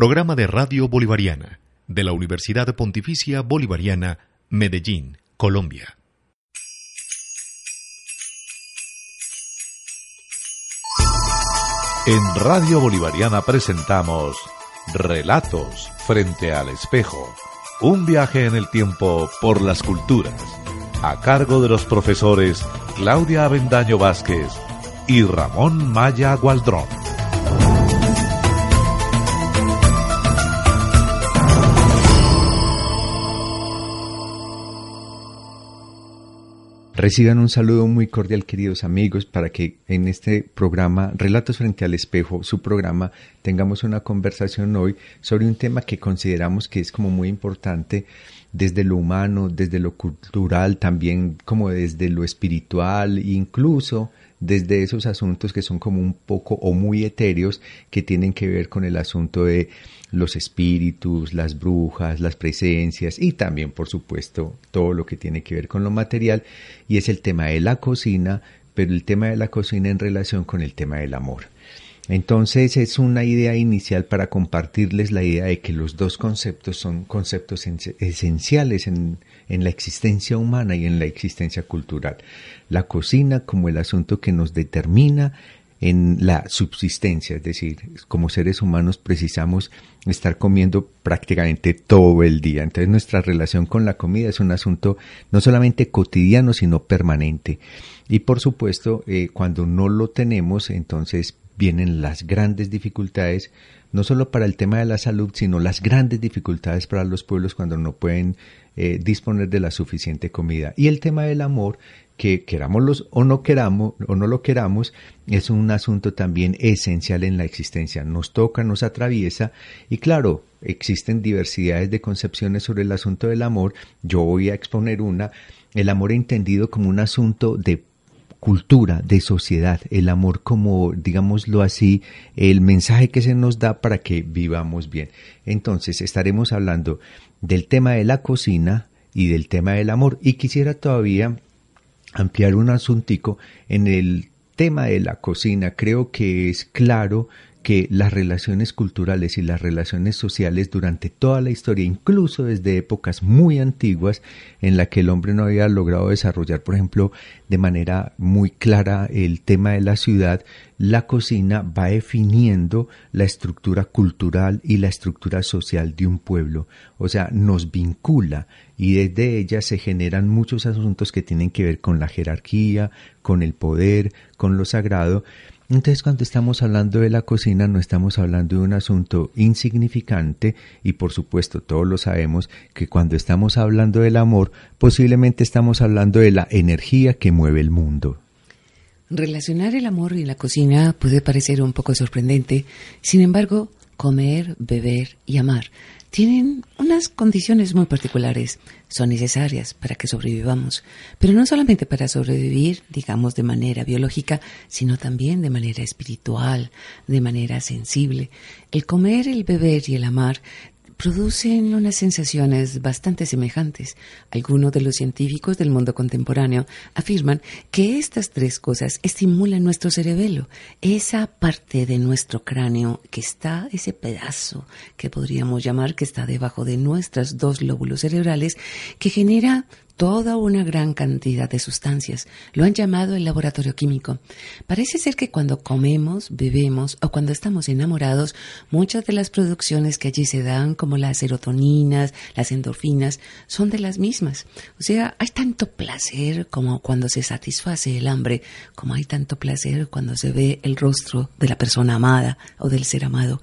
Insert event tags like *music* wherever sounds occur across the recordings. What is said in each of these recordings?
Programa de Radio Bolivariana de la Universidad Pontificia Bolivariana, Medellín, Colombia. En Radio Bolivariana presentamos Relatos frente al espejo. Un viaje en el tiempo por las culturas. A cargo de los profesores Claudia Avendaño Vázquez y Ramón Maya Gualdrón. Reciban un saludo muy cordial, queridos amigos, para que en este programa, Relatos frente al espejo, su programa, tengamos una conversación hoy sobre un tema que consideramos que es como muy importante desde lo humano, desde lo cultural, también como desde lo espiritual, incluso desde esos asuntos que son como un poco o muy etéreos que tienen que ver con el asunto de los espíritus, las brujas, las presencias y también, por supuesto, todo lo que tiene que ver con lo material y es el tema de la cocina, pero el tema de la cocina en relación con el tema del amor. Entonces es una idea inicial para compartirles la idea de que los dos conceptos son conceptos esenciales en, en, la existencia humana y en la existencia cultural. La cocina como el asunto que nos determina en la subsistencia, es decir, como seres humanos precisamos estar comiendo prácticamente todo el día. Entonces nuestra relación con la comida es un asunto no solamente cotidiano, sino permanente. Y por supuesto, eh, cuando no lo tenemos, entonces vienen las grandes dificultades, no solo para el tema de la salud, sino las grandes dificultades para los pueblos cuando no pueden eh, disponer de la suficiente comida. Y el tema del amor que querámoslos o no queramos o no lo queramos es un asunto también esencial en la existencia. Nos toca, nos atraviesa y claro, existen diversidades de concepciones sobre el asunto del amor. Yo voy a exponer una, el amor entendido como un asunto de cultura, de sociedad, el amor como, digámoslo así, el mensaje que se nos da para que vivamos bien. Entonces, estaremos hablando del tema de la cocina y del tema del amor y quisiera todavía ampliar un asuntico en el tema de la cocina. Creo que es claro que las relaciones culturales y las relaciones sociales durante toda la historia, incluso desde épocas muy antiguas en la que el hombre no había logrado desarrollar, por ejemplo, de manera muy clara el tema de la ciudad, la cocina va definiendo la estructura cultural y la estructura social de un pueblo. O sea, nos vincula y desde ella se generan muchos asuntos que tienen que ver con la jerarquía, con el poder, con lo sagrado, entonces cuando estamos hablando de la cocina no estamos hablando de un asunto insignificante y por supuesto todos lo sabemos que cuando estamos hablando del amor posiblemente estamos hablando de la energía que mueve el mundo. Relacionar el amor y la cocina puede parecer un poco sorprendente, sin embargo, comer, beber y amar tienen unas condiciones muy particulares, son necesarias para que sobrevivamos, pero no solamente para sobrevivir, digamos, de manera biológica, sino también de manera espiritual, de manera sensible. El comer, el beber y el amar producen unas sensaciones bastante semejantes. Algunos de los científicos del mundo contemporáneo afirman que estas tres cosas estimulan nuestro cerebelo, esa parte de nuestro cráneo que está, ese pedazo que podríamos llamar que está debajo de nuestros dos lóbulos cerebrales, que genera toda una gran cantidad de sustancias. Lo han llamado el laboratorio químico. Parece ser que cuando comemos, bebemos o cuando estamos enamorados, muchas de las producciones que allí se dan, como las serotoninas, las endorfinas, son de las mismas. O sea, hay tanto placer como cuando se satisface el hambre, como hay tanto placer cuando se ve el rostro de la persona amada o del ser amado.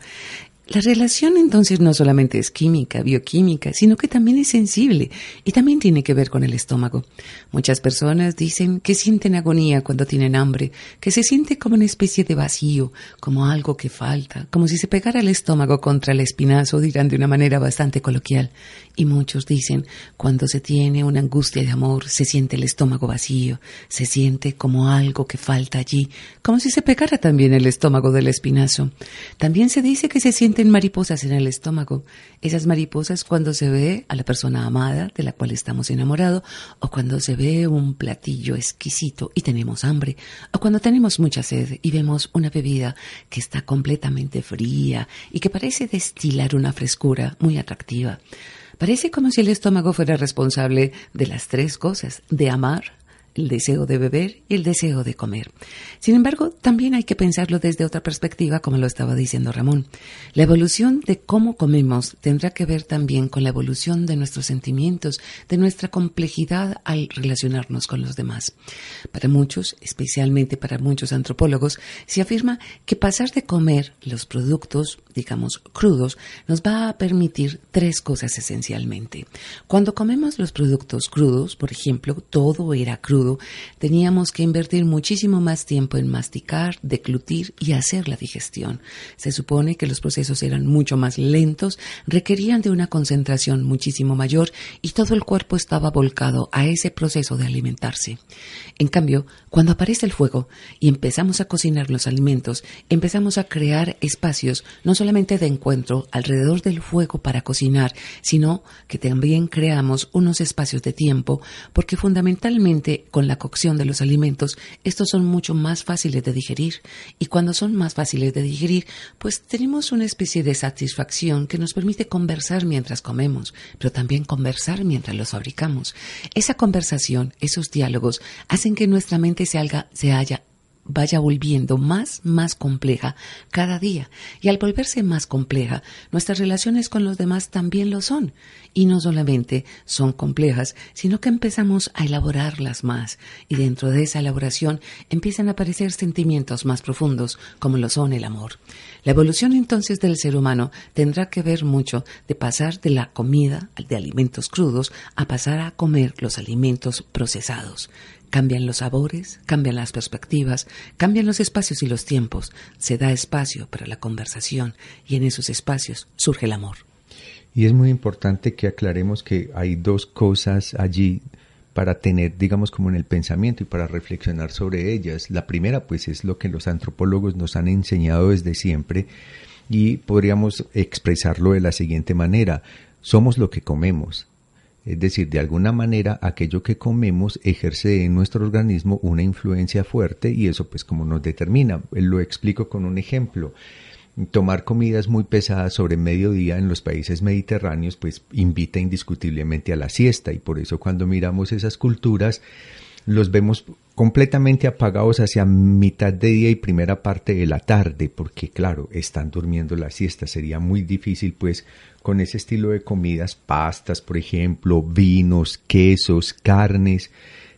La relación entonces no solamente es química, bioquímica, sino que también es sensible y también tiene que ver con el estómago. Muchas personas dicen que sienten agonía cuando tienen hambre, que se siente como una especie de vacío, como algo que falta, como si se pegara el estómago contra el espinazo, dirán de una manera bastante coloquial. Y muchos dicen, cuando se tiene una angustia de amor, se siente el estómago vacío, se siente como algo que falta allí, como si se pegara también el estómago del espinazo. También se dice que se siente sienten mariposas en el estómago. Esas mariposas cuando se ve a la persona amada de la cual estamos enamorados, o cuando se ve un platillo exquisito y tenemos hambre, o cuando tenemos mucha sed y vemos una bebida que está completamente fría y que parece destilar una frescura muy atractiva. Parece como si el estómago fuera responsable de las tres cosas, de amar, el deseo de beber y el deseo de comer. Sin embargo, también hay que pensarlo desde otra perspectiva, como lo estaba diciendo Ramón. La evolución de cómo comemos tendrá que ver también con la evolución de nuestros sentimientos, de nuestra complejidad al relacionarnos con los demás. Para muchos, especialmente para muchos antropólogos, se afirma que pasar de comer los productos, digamos, crudos, nos va a permitir tres cosas esencialmente. Cuando comemos los productos crudos, por ejemplo, todo era crudo, teníamos que invertir muchísimo más tiempo en masticar, declutir y hacer la digestión. Se supone que los procesos eran mucho más lentos, requerían de una concentración muchísimo mayor y todo el cuerpo estaba volcado a ese proceso de alimentarse. En cambio, cuando aparece el fuego y empezamos a cocinar los alimentos, empezamos a crear espacios no solamente de encuentro alrededor del fuego para cocinar, sino que también creamos unos espacios de tiempo, porque fundamentalmente con la cocción de los alimentos, estos son mucho más fáciles de digerir. Y cuando son más fáciles de digerir, pues tenemos una especie de satisfacción que nos permite conversar mientras comemos, pero también conversar mientras los fabricamos. Esa conversación, esos diálogos, hacen que nuestra mente se, se haya vaya volviendo más, más compleja cada día. Y al volverse más compleja, nuestras relaciones con los demás también lo son. Y no solamente son complejas, sino que empezamos a elaborarlas más. Y dentro de esa elaboración empiezan a aparecer sentimientos más profundos, como lo son el amor. La evolución entonces del ser humano tendrá que ver mucho de pasar de la comida, de alimentos crudos, a pasar a comer los alimentos procesados. Cambian los sabores, cambian las perspectivas, cambian los espacios y los tiempos. Se da espacio para la conversación y en esos espacios surge el amor. Y es muy importante que aclaremos que hay dos cosas allí para tener, digamos, como en el pensamiento y para reflexionar sobre ellas. La primera, pues, es lo que los antropólogos nos han enseñado desde siempre y podríamos expresarlo de la siguiente manera. Somos lo que comemos. Es decir, de alguna manera aquello que comemos ejerce en nuestro organismo una influencia fuerte y eso pues como nos determina. Lo explico con un ejemplo. Tomar comidas muy pesadas sobre mediodía en los países mediterráneos pues invita indiscutiblemente a la siesta y por eso cuando miramos esas culturas los vemos completamente apagados hacia mitad de día y primera parte de la tarde, porque claro, están durmiendo la siesta. Sería muy difícil pues con ese estilo de comidas, pastas, por ejemplo, vinos, quesos, carnes,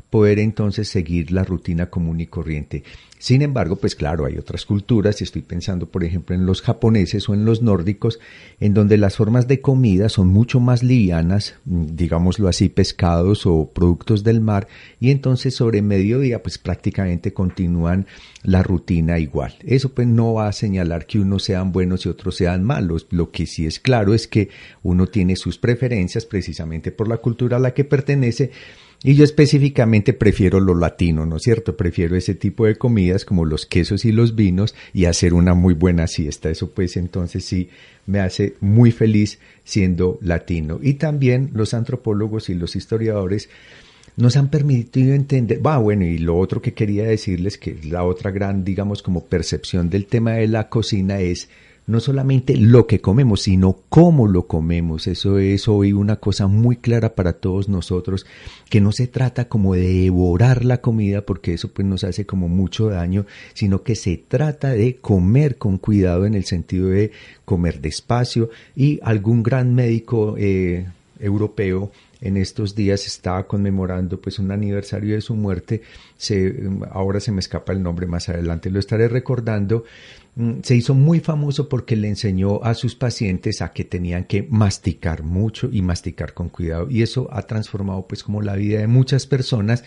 poder entonces seguir la rutina común y corriente. Sin embargo, pues claro, hay otras culturas, y estoy pensando, por ejemplo, en los japoneses o en los nórdicos, en donde las formas de comida son mucho más livianas, digámoslo así, pescados o productos del mar, y entonces sobre mediodía, pues prácticamente continúan la rutina igual. Eso pues no va a señalar que unos sean buenos y otros sean malos. Lo que sí es claro es que uno tiene sus preferencias precisamente por la cultura a la que pertenece, y yo específicamente prefiero lo latino, ¿no es cierto? Prefiero ese tipo de comidas como los quesos y los vinos y hacer una muy buena siesta. Eso pues entonces sí me hace muy feliz siendo latino. Y también los antropólogos y los historiadores nos han permitido entender, va bueno, y lo otro que quería decirles, que la otra gran, digamos, como percepción del tema de la cocina es no solamente lo que comemos, sino cómo lo comemos. Eso es hoy una cosa muy clara para todos nosotros, que no se trata como de devorar la comida, porque eso pues nos hace como mucho daño, sino que se trata de comer con cuidado en el sentido de comer despacio y algún gran médico eh, europeo en estos días estaba conmemorando pues un aniversario de su muerte, ahora se me escapa el nombre, más adelante. Lo estaré recordando, Mm, se hizo muy famoso porque le enseñó a sus pacientes a que tenían que masticar mucho y masticar con cuidado. Y eso ha transformado pues como la vida de muchas personas.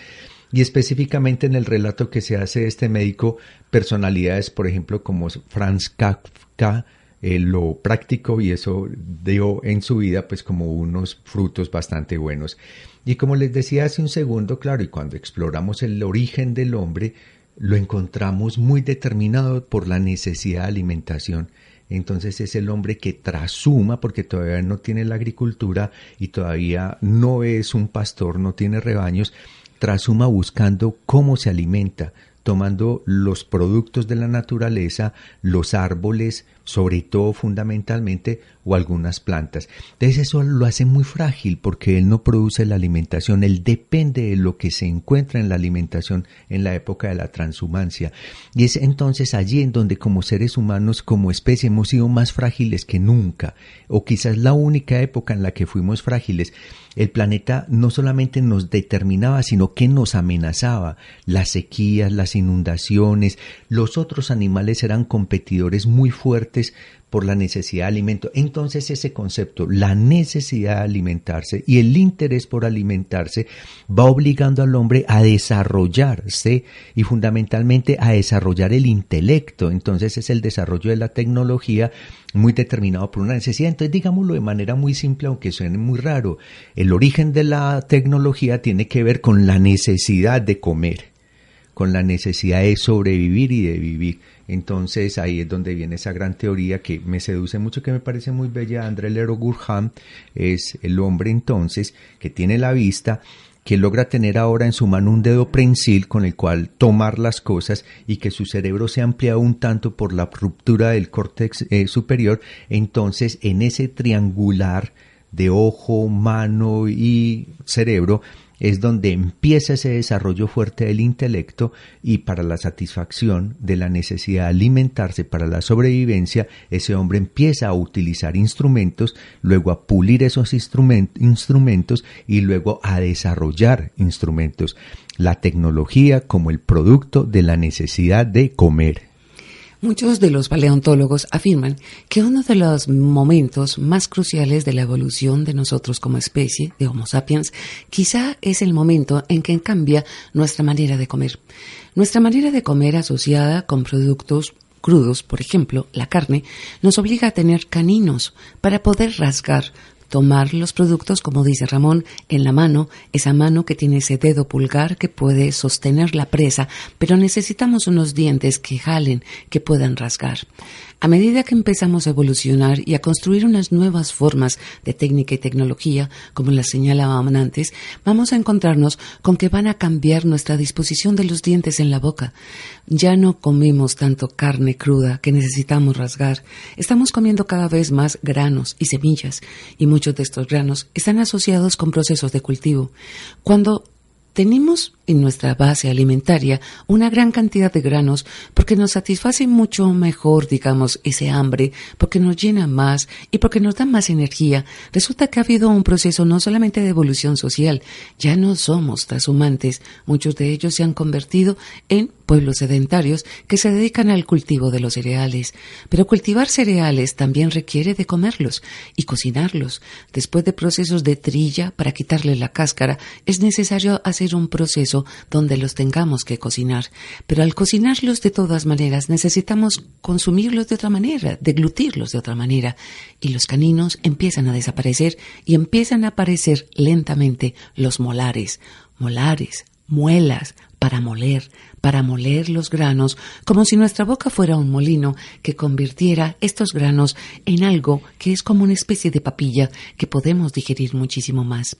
Y específicamente en el relato que se hace de este médico personalidades por ejemplo como Franz Kafka eh, lo práctico y eso dio en su vida pues como unos frutos bastante buenos y como les decía hace un segundo claro y cuando exploramos el origen del hombre lo encontramos muy determinado por la necesidad de alimentación. entonces es el hombre que trasuma, porque todavía no tiene la agricultura y todavía no es un pastor, no tiene rebaños, trasuma buscando cómo se alimenta, tomando los productos de la naturaleza, los árboles, sobre todo fundamentalmente, o algunas plantas. Entonces eso lo hace muy frágil porque él no produce la alimentación, él depende de lo que se encuentra en la alimentación en la época de la transhumancia. Y es entonces allí en donde como seres humanos, como especie, hemos sido más frágiles que nunca, o quizás la única época en la que fuimos frágiles. El planeta no solamente nos determinaba, sino que nos amenazaba. Las sequías, las inundaciones, los otros animales eran competidores muy fuertes por la necesidad de alimento. Entonces ese concepto, la necesidad de alimentarse y el interés por alimentarse va obligando al hombre a desarrollarse y fundamentalmente a desarrollar el intelecto. Entonces es el desarrollo de la tecnología muy determinado por una necesidad. Entonces digámoslo de manera muy simple, aunque suene muy raro, el origen de la tecnología tiene que ver con la necesidad de comer con la necesidad de sobrevivir y de vivir. Entonces ahí es donde viene esa gran teoría que me seduce mucho, que me parece muy bella. André Lero Gurham es el hombre entonces que tiene la vista que logra tener ahora en su mano un dedo prensil con el cual tomar las cosas y que su cerebro se amplía un tanto por la ruptura del córtex eh, superior, entonces en ese triangular de ojo, mano y cerebro es donde empieza ese desarrollo fuerte del intelecto y para la satisfacción de la necesidad de alimentarse para la sobrevivencia, ese hombre empieza a utilizar instrumentos, luego a pulir esos instrumentos y luego a desarrollar instrumentos. La tecnología como el producto de la necesidad de comer. Muchos de los paleontólogos afirman que uno de los momentos más cruciales de la evolución de nosotros como especie, de Homo sapiens, quizá es el momento en que cambia nuestra manera de comer. Nuestra manera de comer asociada con productos crudos, por ejemplo, la carne, nos obliga a tener caninos para poder rasgar tomar los productos, como dice Ramón, en la mano, esa mano que tiene ese dedo pulgar que puede sostener la presa, pero necesitamos unos dientes que jalen, que puedan rasgar. A medida que empezamos a evolucionar y a construir unas nuevas formas de técnica y tecnología, como las señalaban antes, vamos a encontrarnos con que van a cambiar nuestra disposición de los dientes en la boca. Ya no comemos tanto carne cruda que necesitamos rasgar. Estamos comiendo cada vez más granos y semillas, y muchos de estos granos están asociados con procesos de cultivo. Cuando tenemos en nuestra base alimentaria una gran cantidad de granos porque nos satisface mucho mejor, digamos, ese hambre, porque nos llena más y porque nos da más energía. Resulta que ha habido un proceso no solamente de evolución social, ya no somos transhumantes, muchos de ellos se han convertido en pueblos sedentarios que se dedican al cultivo de los cereales. Pero cultivar cereales también requiere de comerlos y cocinarlos. Después de procesos de trilla para quitarle la cáscara, es necesario hacer un proceso donde los tengamos que cocinar. Pero al cocinarlos de todas maneras necesitamos consumirlos de otra manera, deglutirlos de otra manera. Y los caninos empiezan a desaparecer y empiezan a aparecer lentamente los molares. Molares, muelas, para moler, para moler los granos, como si nuestra boca fuera un molino que convirtiera estos granos en algo que es como una especie de papilla que podemos digerir muchísimo más.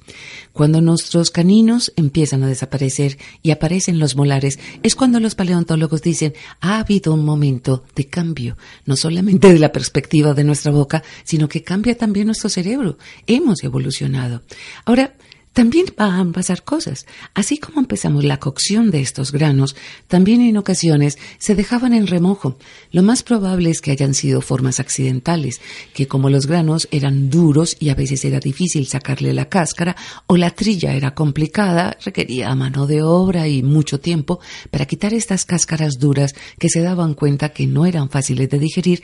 Cuando nuestros caninos empiezan a desaparecer y aparecen los molares, es cuando los paleontólogos dicen ha habido un momento de cambio, no solamente de la perspectiva de nuestra boca, sino que cambia también nuestro cerebro. Hemos evolucionado. Ahora, también van a pasar cosas. Así como empezamos la cocción de estos granos, también en ocasiones se dejaban en remojo. Lo más probable es que hayan sido formas accidentales, que como los granos eran duros y a veces era difícil sacarle la cáscara, o la trilla era complicada, requería mano de obra y mucho tiempo para quitar estas cáscaras duras que se daban cuenta que no eran fáciles de digerir,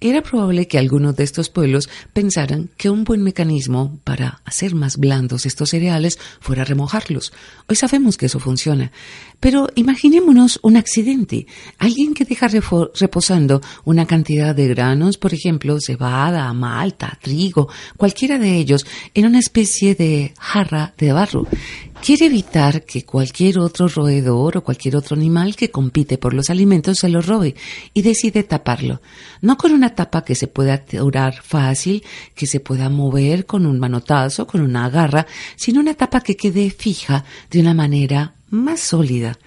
era probable que algunos de estos pueblos pensaran que un buen mecanismo para hacer más blandos estos cereales fuera remojarlos. Hoy sabemos que eso funciona. Pero imaginémonos un accidente. Alguien que deja reposando una cantidad de granos, por ejemplo, cebada, malta, trigo, cualquiera de ellos, en una especie de jarra de barro quiere evitar que cualquier otro roedor o cualquier otro animal que compite por los alimentos se lo robe y decide taparlo. No con una tapa que se pueda aturar fácil, que se pueda mover con un manotazo, con una garra, sino una tapa que quede fija de una manera más sólida.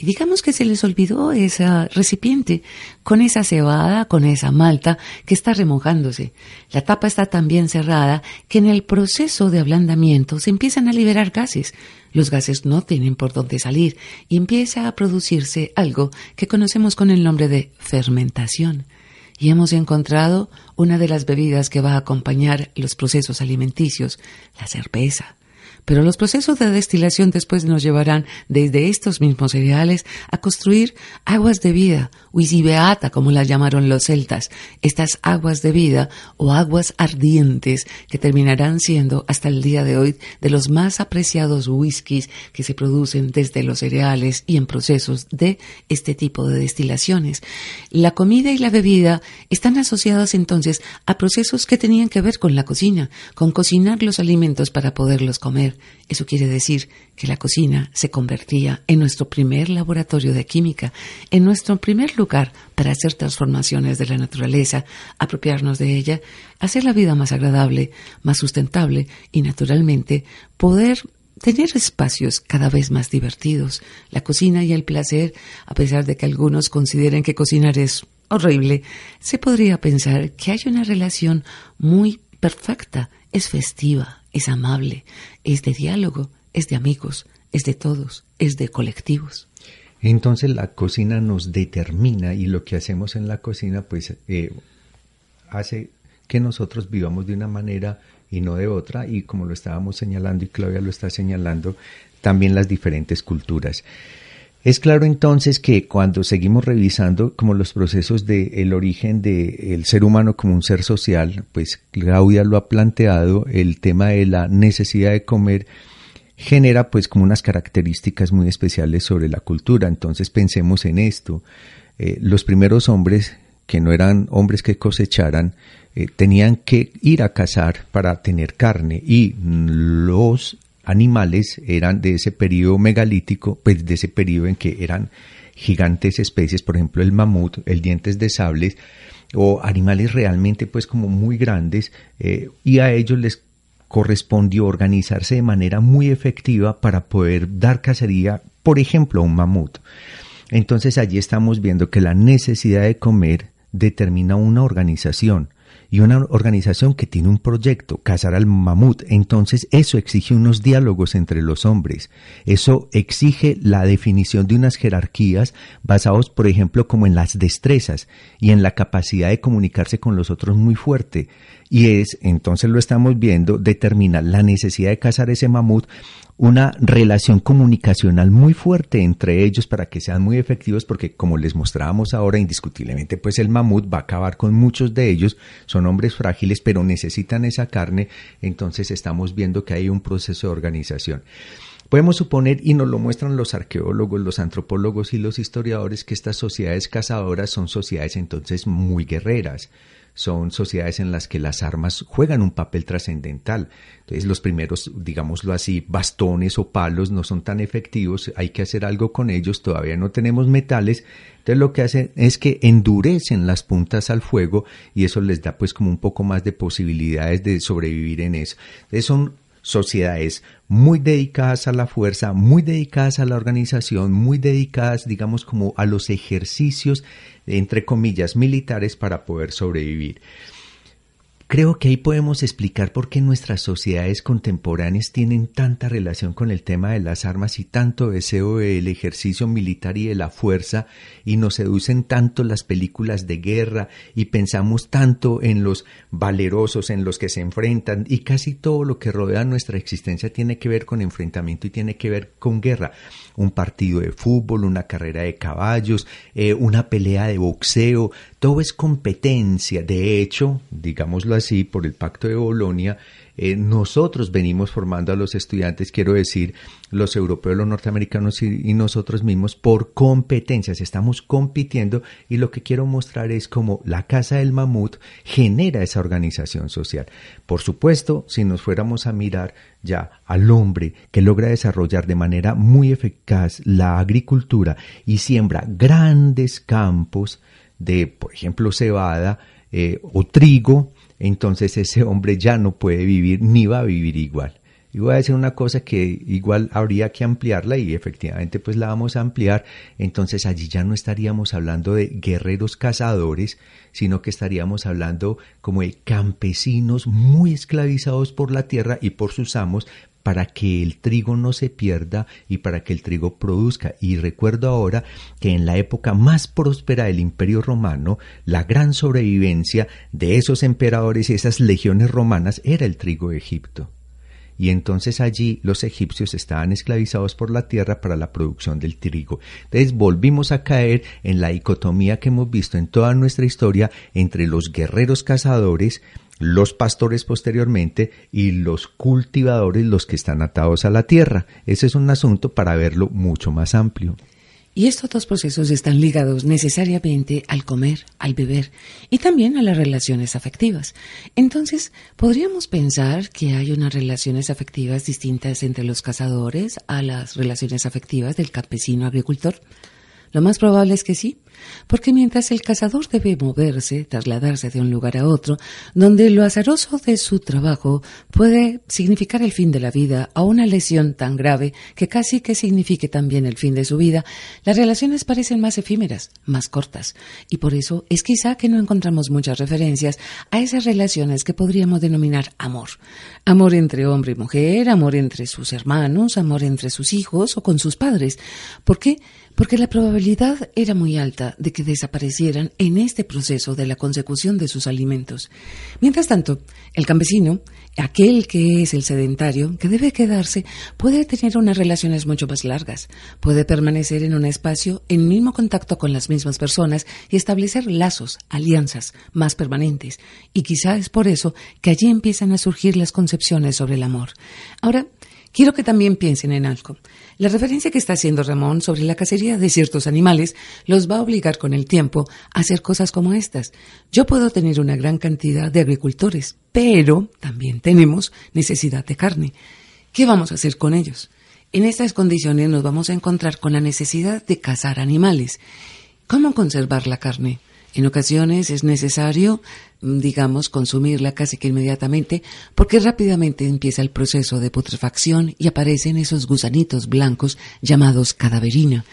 Y digamos que se les olvidó ese recipiente con esa cebada, con esa malta que está remojándose. La tapa está tan bien cerrada que en el proceso de ablandamiento se empiezan a liberar gases. Los gases no tienen por dónde salir y empieza a producirse algo que conocemos con el nombre de fermentación. Y hemos encontrado una de las bebidas que va a acompañar los procesos alimenticios, la cerveza. Pero los procesos de destilación después nos llevarán desde estos mismos cereales a construir aguas de vida, beata, como las llamaron los celtas, estas aguas de vida o aguas ardientes que terminarán siendo hasta el día de hoy de los más apreciados whiskies que se producen desde los cereales y en procesos de este tipo de destilaciones. La comida y la bebida están asociadas entonces a procesos que tenían que ver con la cocina, con cocinar los alimentos para poderlos comer. Eso quiere decir que la cocina se convertía en nuestro primer laboratorio de química, en nuestro primer lugar para hacer transformaciones de la naturaleza, apropiarnos de ella, hacer la vida más agradable, más sustentable y, naturalmente, poder tener espacios cada vez más divertidos. La cocina y el placer, a pesar de que algunos consideren que cocinar es horrible, se podría pensar que hay una relación muy perfecta, es festiva, es amable, es de diálogo, es de amigos, es de todos, es de colectivos. Entonces la cocina nos determina y lo que hacemos en la cocina pues eh, hace que nosotros vivamos de una manera y no de otra y como lo estábamos señalando y Claudia lo está señalando, también las diferentes culturas. Es claro entonces que cuando seguimos revisando como los procesos del origen del ser humano como un ser social, pues Claudia lo ha planteado, el tema de la necesidad de comer genera pues como unas características muy especiales sobre la cultura. Entonces pensemos en esto. Eh, los primeros hombres que no eran hombres que cosecharan, eh, tenían que ir a cazar para tener carne y los animales eran de ese periodo megalítico, pues de ese periodo en que eran gigantes especies, por ejemplo el mamut, el dientes de sables, o animales realmente pues como muy grandes, eh, y a ellos les correspondió organizarse de manera muy efectiva para poder dar cacería, por ejemplo, a un mamut. Entonces allí estamos viendo que la necesidad de comer determina una organización y una organización que tiene un proyecto, cazar al mamut. Entonces eso exige unos diálogos entre los hombres. Eso exige la definición de unas jerarquías basados, por ejemplo, como en las destrezas y en la capacidad de comunicarse con los otros muy fuerte. Y es, entonces lo estamos viendo, determina la necesidad de cazar ese mamut una relación comunicacional muy fuerte entre ellos para que sean muy efectivos porque como les mostrábamos ahora indiscutiblemente pues el mamut va a acabar con muchos de ellos, son hombres frágiles pero necesitan esa carne, entonces estamos viendo que hay un proceso de organización. Podemos suponer, y nos lo muestran los arqueólogos, los antropólogos y los historiadores, que estas sociedades cazadoras son sociedades entonces muy guerreras son sociedades en las que las armas juegan un papel trascendental. Entonces los primeros, digámoslo así, bastones o palos no son tan efectivos, hay que hacer algo con ellos, todavía no tenemos metales, entonces lo que hacen es que endurecen las puntas al fuego y eso les da pues como un poco más de posibilidades de sobrevivir en eso. Entonces son sociedades muy dedicadas a la fuerza, muy dedicadas a la organización, muy dedicadas, digamos, como a los ejercicios, entre comillas, militares para poder sobrevivir. Creo que ahí podemos explicar por qué nuestras sociedades contemporáneas tienen tanta relación con el tema de las armas y tanto deseo del ejercicio militar y de la fuerza y nos seducen tanto las películas de guerra y pensamos tanto en los valerosos, en los que se enfrentan y casi todo lo que rodea nuestra existencia tiene que ver con enfrentamiento y tiene que ver con guerra. Un partido de fútbol, una carrera de caballos, eh, una pelea de boxeo, todo es competencia. De hecho, digámoslo así, por el Pacto de Bolonia, eh, nosotros venimos formando a los estudiantes, quiero decir, los europeos, los norteamericanos y, nosotros mismos por competencias. Estamos compitiendo y lo que quiero mostrar es cómo la Casa del Mamut genera esa organización social. Por supuesto, si nos fuéramos a mirar ya al hombre que logra desarrollar de manera muy eficaz la agricultura y siembra grandes campos de, por ejemplo, cebada eh, o trigo, entonces ese hombre ya no puede vivir ni va a vivir igual. Y voy a decir una cosa que igual habría que ampliarla y efectivamente pues la vamos a ampliar. Entonces allí ya no estaríamos hablando de guerreros cazadores, sino que estaríamos hablando como de campesinos muy esclavizados por la tierra y por sus amos para que el trigo no se pierda y para que el trigo produzca. Y recuerdo ahora que en la época más próspera del Imperio Romano, la gran sobrevivencia de esos emperadores y esas legiones romanas era el trigo de Egipto. Y entonces allí los egipcios estaban esclavizados por la tierra para la producción del trigo. Entonces volvimos a caer en la dicotomía que hemos visto en toda nuestra historia entre los guerreros cazadores los pastores posteriormente y los cultivadores los que están atados a la tierra. Ese es un asunto para verlo mucho más amplio. Y estos dos procesos están ligados necesariamente al comer, al beber y también a las relaciones afectivas. Entonces, ¿podríamos pensar que hay unas relaciones afectivas distintas entre los cazadores a las relaciones afectivas del campesino agricultor? Lo más probable es que sí, porque mientras el cazador debe moverse, trasladarse de un lugar a otro, donde lo azaroso de su trabajo puede significar el fin de la vida o una lesión tan grave que casi que signifique también el fin de su vida, las relaciones parecen más efímeras, más cortas, y por eso es quizá que no encontramos muchas referencias a esas relaciones que podríamos denominar amor. Amor entre hombre y mujer, amor entre sus hermanos, amor entre sus hijos o con sus padres. ¿Por qué? Porque la probabilidad era muy alta de que desaparecieran en este proceso de la consecución de sus alimentos. Mientras tanto, el campesino, aquel que es el sedentario, que debe quedarse, puede tener unas relaciones mucho más largas, puede permanecer en un espacio en mismo contacto con las mismas personas y establecer lazos, alianzas más permanentes. Y quizá es por eso que allí empiezan a surgir las concepciones sobre el amor. Ahora, quiero que también piensen en algo. La referencia que está haciendo Ramón sobre la cacería de ciertos animales los va a obligar con el tiempo a hacer cosas como estas. Yo puedo tener una gran cantidad de agricultores, pero también tenemos necesidad de carne. ¿Qué vamos a hacer con ellos? En estas condiciones nos vamos a encontrar con la necesidad de cazar animales. ¿Cómo conservar la carne? En ocasiones es necesario, mm, digamos, consumirla casi que inmediatamente porque rápidamente empieza el proceso de putrefacción y aparecen esos gusanitos blancos llamados cadaverina.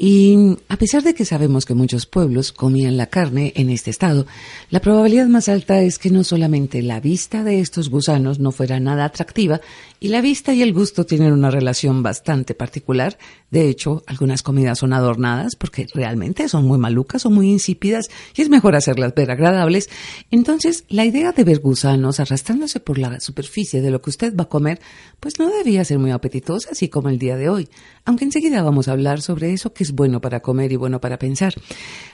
Y a pesar de que sabemos que muchos pueblos comían la carne en este estado, la probabilidad más alta es que no solamente la vista de estos gusanos no fuera nada atractiva, y la vista y el gusto tienen una relación bastante particular. De hecho, algunas comidas son adornadas porque realmente son muy malucas o muy insípidas y es mejor hacerlas ver agradables. Entonces, la idea de ver gusanos arrastrándose por la superficie de lo que usted va a comer, pues no debía ser muy apetitosa, así como el día de hoy. Aunque enseguida vamos a hablar sobre eso que es bueno para comer y bueno para pensar.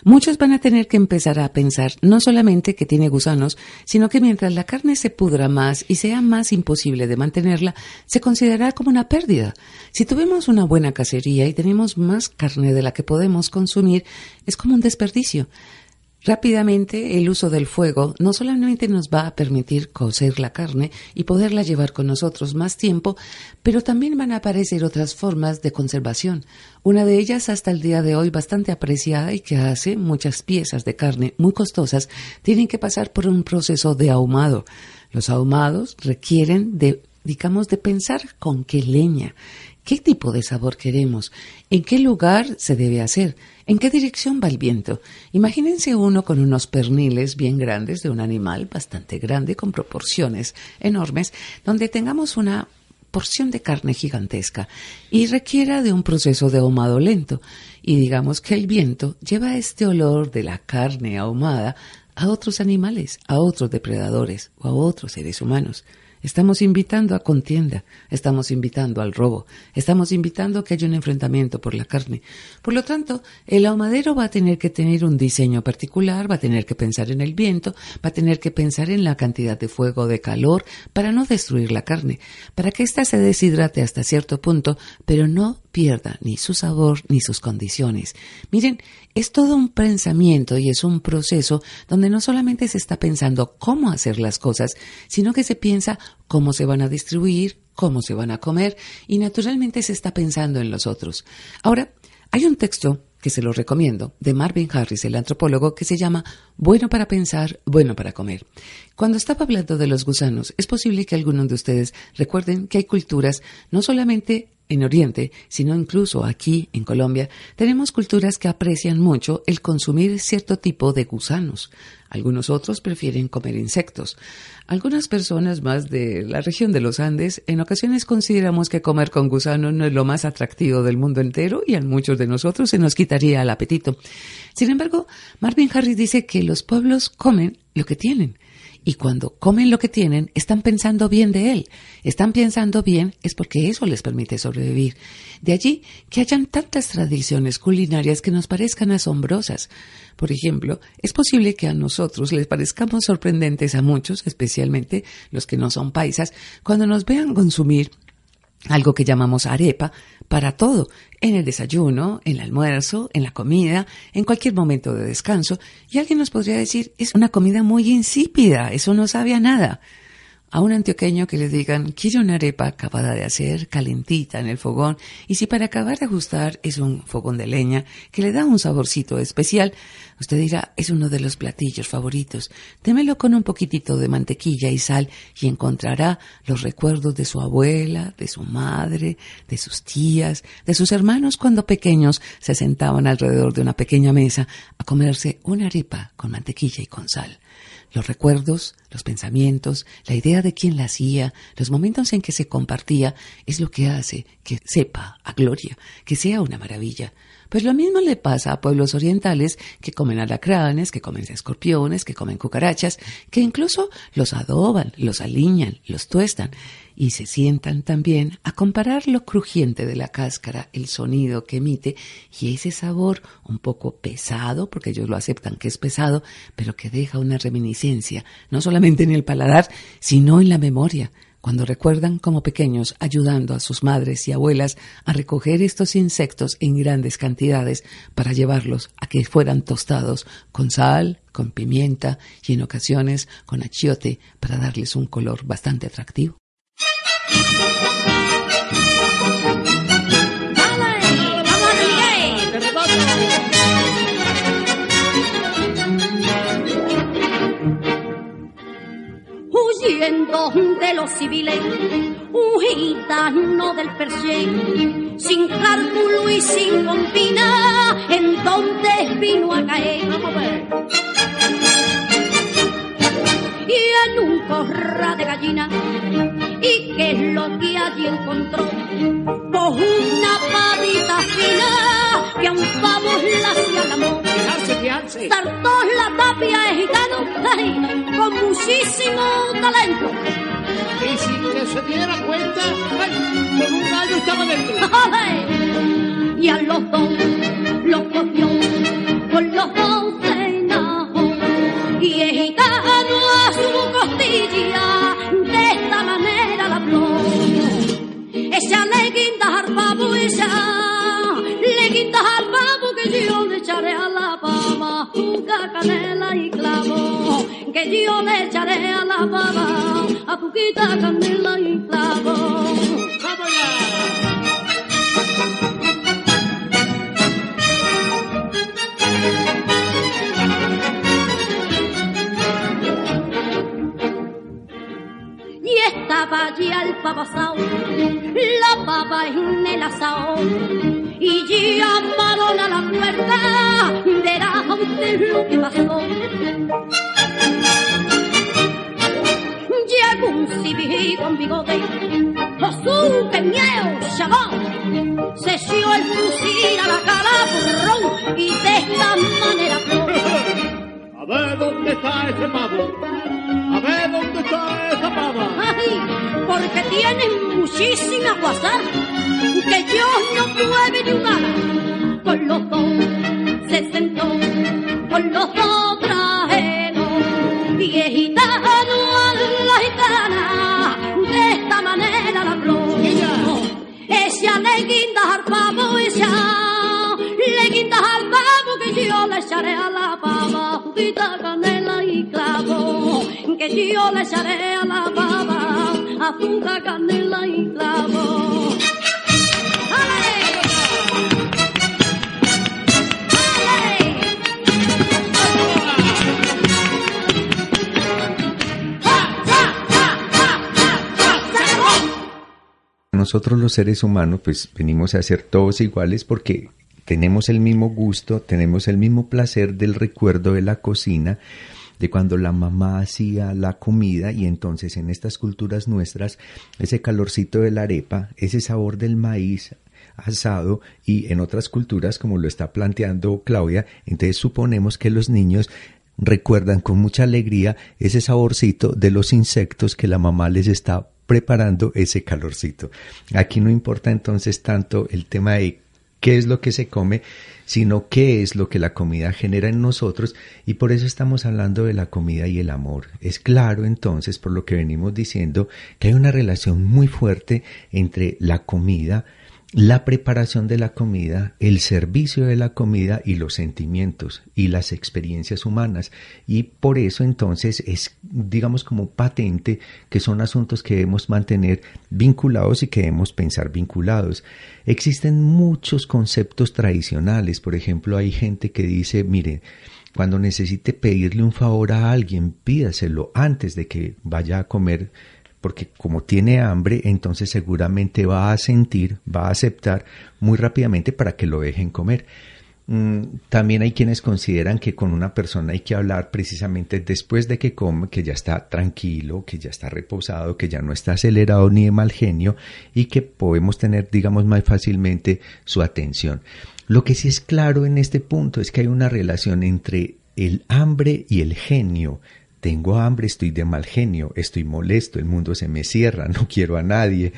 Muchos van a tener que empezar a pensar no solamente que tiene gusanos, sino que mientras la carne se pudra más y sea más imposible de mantenerla, se considerará como una pérdida. Si tuvimos una buena cacería y tenemos más carne de la que podemos consumir, es como un desperdicio. Rápidamente, el uso del fuego no solamente nos va a permitir cocer la carne y poderla llevar con nosotros más tiempo, pero también van a aparecer otras formas de conservación. Una de ellas, hasta el día de hoy, bastante apreciada y que hace muchas piezas de carne muy costosas, tienen que pasar por un proceso de ahumado. Los ahumados requieren digamos, de pensar con qué leña, qué tipo de sabor queremos, en qué lugar se debe hacer, en qué dirección va el viento. Imagínense uno con unos perniles bien grandes de un animal bastante grande, con proporciones enormes, donde tengamos una porción de carne gigantesca y requiera de un proceso de ahumado lento. Y digamos que el viento lleva este olor de la carne ahumada a otros animales, a otros depredadores o a otros seres humanos. Estamos invitando a contienda, estamos invitando al robo, estamos invitando a que haya un enfrentamiento por la carne. Por lo tanto, el ahumadero va a tener que tener un diseño particular, va a tener que pensar en el viento, va a tener que pensar en la cantidad de fuego, de calor, para no destruir la carne, para que ésta se deshidrate hasta cierto punto, pero no pierda ni su sabor ni sus condiciones. Miren, es todo un pensamiento y es un proceso donde no solamente se está pensando cómo hacer las cosas, sino que se piensa cómo se van a distribuir, cómo se van a comer y naturalmente se está pensando en los otros. Ahora, hay un texto que se lo recomiendo, de Marvin Harris, el antropólogo, que se llama Bueno para pensar, bueno para comer. Cuando estaba hablando de los gusanos, es posible que algunos de ustedes recuerden que hay culturas no solamente en Oriente, sino incluso aquí en Colombia, tenemos culturas que aprecian mucho el consumir cierto tipo de gusanos. Algunos otros prefieren comer insectos. Algunas personas más de la región de los Andes en ocasiones consideramos que comer con gusanos no es lo más atractivo del mundo entero y a muchos de nosotros se nos quitaría el apetito. Sin embargo, Marvin Harris dice que los pueblos comen lo que tienen y cuando comen lo que tienen, están pensando bien de él. Están pensando bien es porque eso les permite sobrevivir. De allí que hayan tantas tradiciones culinarias que nos parezcan asombrosas. Por ejemplo, es posible que a nosotros les parezcamos sorprendentes a muchos, especialmente los que no son paisas, cuando nos vean consumir algo que llamamos arepa, para todo, en el desayuno, en el almuerzo, en la comida, en cualquier momento de descanso. Y alguien nos podría decir, es una comida muy insípida, eso no sabe a nada a un antioqueño que le digan, quiere una arepa acabada de hacer, calentita en el fogón, y si para acabar de ajustar es un fogón de leña que le da un saborcito especial, usted dirá, es uno de los platillos favoritos. Démelo con un poquitito de mantequilla y sal y encontrará los recuerdos de su abuela, de su madre, de sus tías, de sus hermanos cuando pequeños se sentaban alrededor de una pequeña mesa a comerse una arepa con mantequilla y con sal. Los recuerdos, los pensamientos, la idea de quién la hacía, los momentos en que se compartía, es lo que hace que sepa a gloria, que sea una maravilla. Pues lo mismo le pasa a pueblos orientales que comen alacranes, que comen escorpiones, que comen cucarachas, que incluso los adoban, los aliñan, los tuestan. Y se sientan también a comparar lo crujiente de la cáscara, el sonido que emite y ese sabor un poco pesado, porque ellos lo aceptan que es pesado, pero que deja una reminiscencia, no solamente en el paladar, sino en la memoria, cuando recuerdan como pequeños ayudando a sus madres y abuelas a recoger estos insectos en grandes cantidades para llevarlos a que fueran tostados con sal, con pimienta y en ocasiones con achiote para darles un color bastante atractivo. Huyendo de los civiles, un gitano del Persier, sin cálculo y sin compina, entonces vino a caer. Y en un corra de gallina, ¿y qué es lo que allí encontró? Pues una pavita fina que a un pavo la hacía amor. Saltó la tapia es gitano, con muchísimo talento. Y sin que se diera cuenta, con un gallo estaba dentro. *laughs* y a los dos los cogió con los dos cenajos. Y gitano a su costilla, de esta manera la flor. Échale guindas al pavo, ella, le guindas al pavo que yo le echaré a la azúcar, canela y clavo. Que yo le echaré a la pava, azúcar, canela y clavo. Y estaba allí el pavasao, la pava en el asao, y llamaron a la puerta, verá usted lo que pasó. Llegó un civil con bigote, Josu, que miedo, llamó, se echó el fusil a la cara, burrón, y de esta manera flor. *laughs* A ver dónde está ese pavo. A ver dónde está esa pava. Ay, porque tienen muchísima guasar, que yo no mueve ni un ala. Con los dos se sentó, con los dos trajeron, y es gitano a la gitana, de esta manera la habló. Ella le guinda al pavo, ella le guinda al pavo, que yo le echaré a la pava, judita, canela y clavo, que yo le echaré a la pava, azúcar, canela y clavo. Nosotros los seres humanos pues venimos a ser todos iguales porque tenemos el mismo gusto, tenemos el mismo placer del recuerdo de la cocina, de cuando la mamá hacía la comida y entonces en estas culturas nuestras ese calorcito de la arepa, ese sabor del maíz asado y en otras culturas como lo está planteando Claudia, entonces suponemos que los niños recuerdan con mucha alegría ese saborcito de los insectos que la mamá les está preparando ese calorcito. Aquí no importa entonces tanto el tema de qué es lo que se come, sino qué es lo que la comida genera en nosotros y por eso estamos hablando de la comida y el amor. Es claro entonces, por lo que venimos diciendo, que hay una relación muy fuerte entre la comida, la preparación de la comida, el servicio de la comida y los sentimientos y las experiencias humanas. Y por eso entonces es, digamos, como patente que son asuntos que debemos mantener vinculados y que debemos pensar vinculados. Existen muchos conceptos tradicionales. Por ejemplo, hay gente que dice, mire, cuando necesite pedirle un favor a alguien, pídaselo antes de que vaya a comer porque como tiene hambre, entonces seguramente va a sentir, va a aceptar muy rápidamente para que lo dejen comer. Mm, También hay quienes consideran que con una persona hay que hablar precisamente después de que come, que ya está tranquilo, que ya está reposado, que ya no está acelerado ni de mal genio y que podemos tener, digamos, más fácilmente su atención. Lo que sí es claro en este punto es que hay una relación entre el hambre y el genio. Tengo hambre, estoy de mal genio, estoy molesto, el mundo se me cierra, *laughs* no quiero a nadie,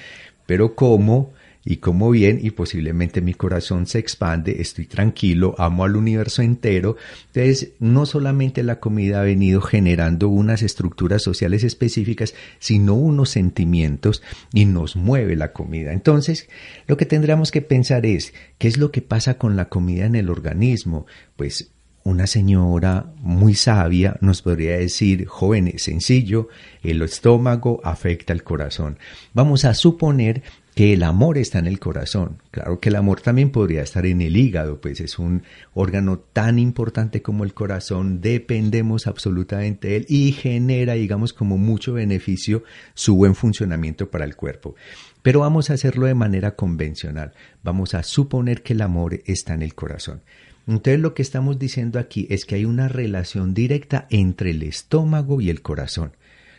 pero como y como bien y posiblemente mi corazón se expande, estoy tranquilo, amo al universo entero. Entonces, no solamente la comida ha venido generando unas estructuras sociales específicas, sino unos sentimientos y nos mueve la comida. Entonces, lo que tendríamos que pensar es, ¿qué es lo que pasa con la comida en el organismo? Pues una señora muy sabia nos podría decir, joven, sencillo, el estómago afecta el corazón. Vamos a suponer que el amor está en el corazón. Claro que el amor también podría estar en el hígado, pues es un órgano tan importante como el corazón, dependemos absolutamente de él y genera, digamos, como mucho beneficio su buen funcionamiento para el cuerpo. Pero vamos a hacerlo de manera convencional. Vamos a suponer que el amor está en el corazón. Entonces lo que estamos diciendo aquí es que hay una relación directa entre el estómago y el corazón,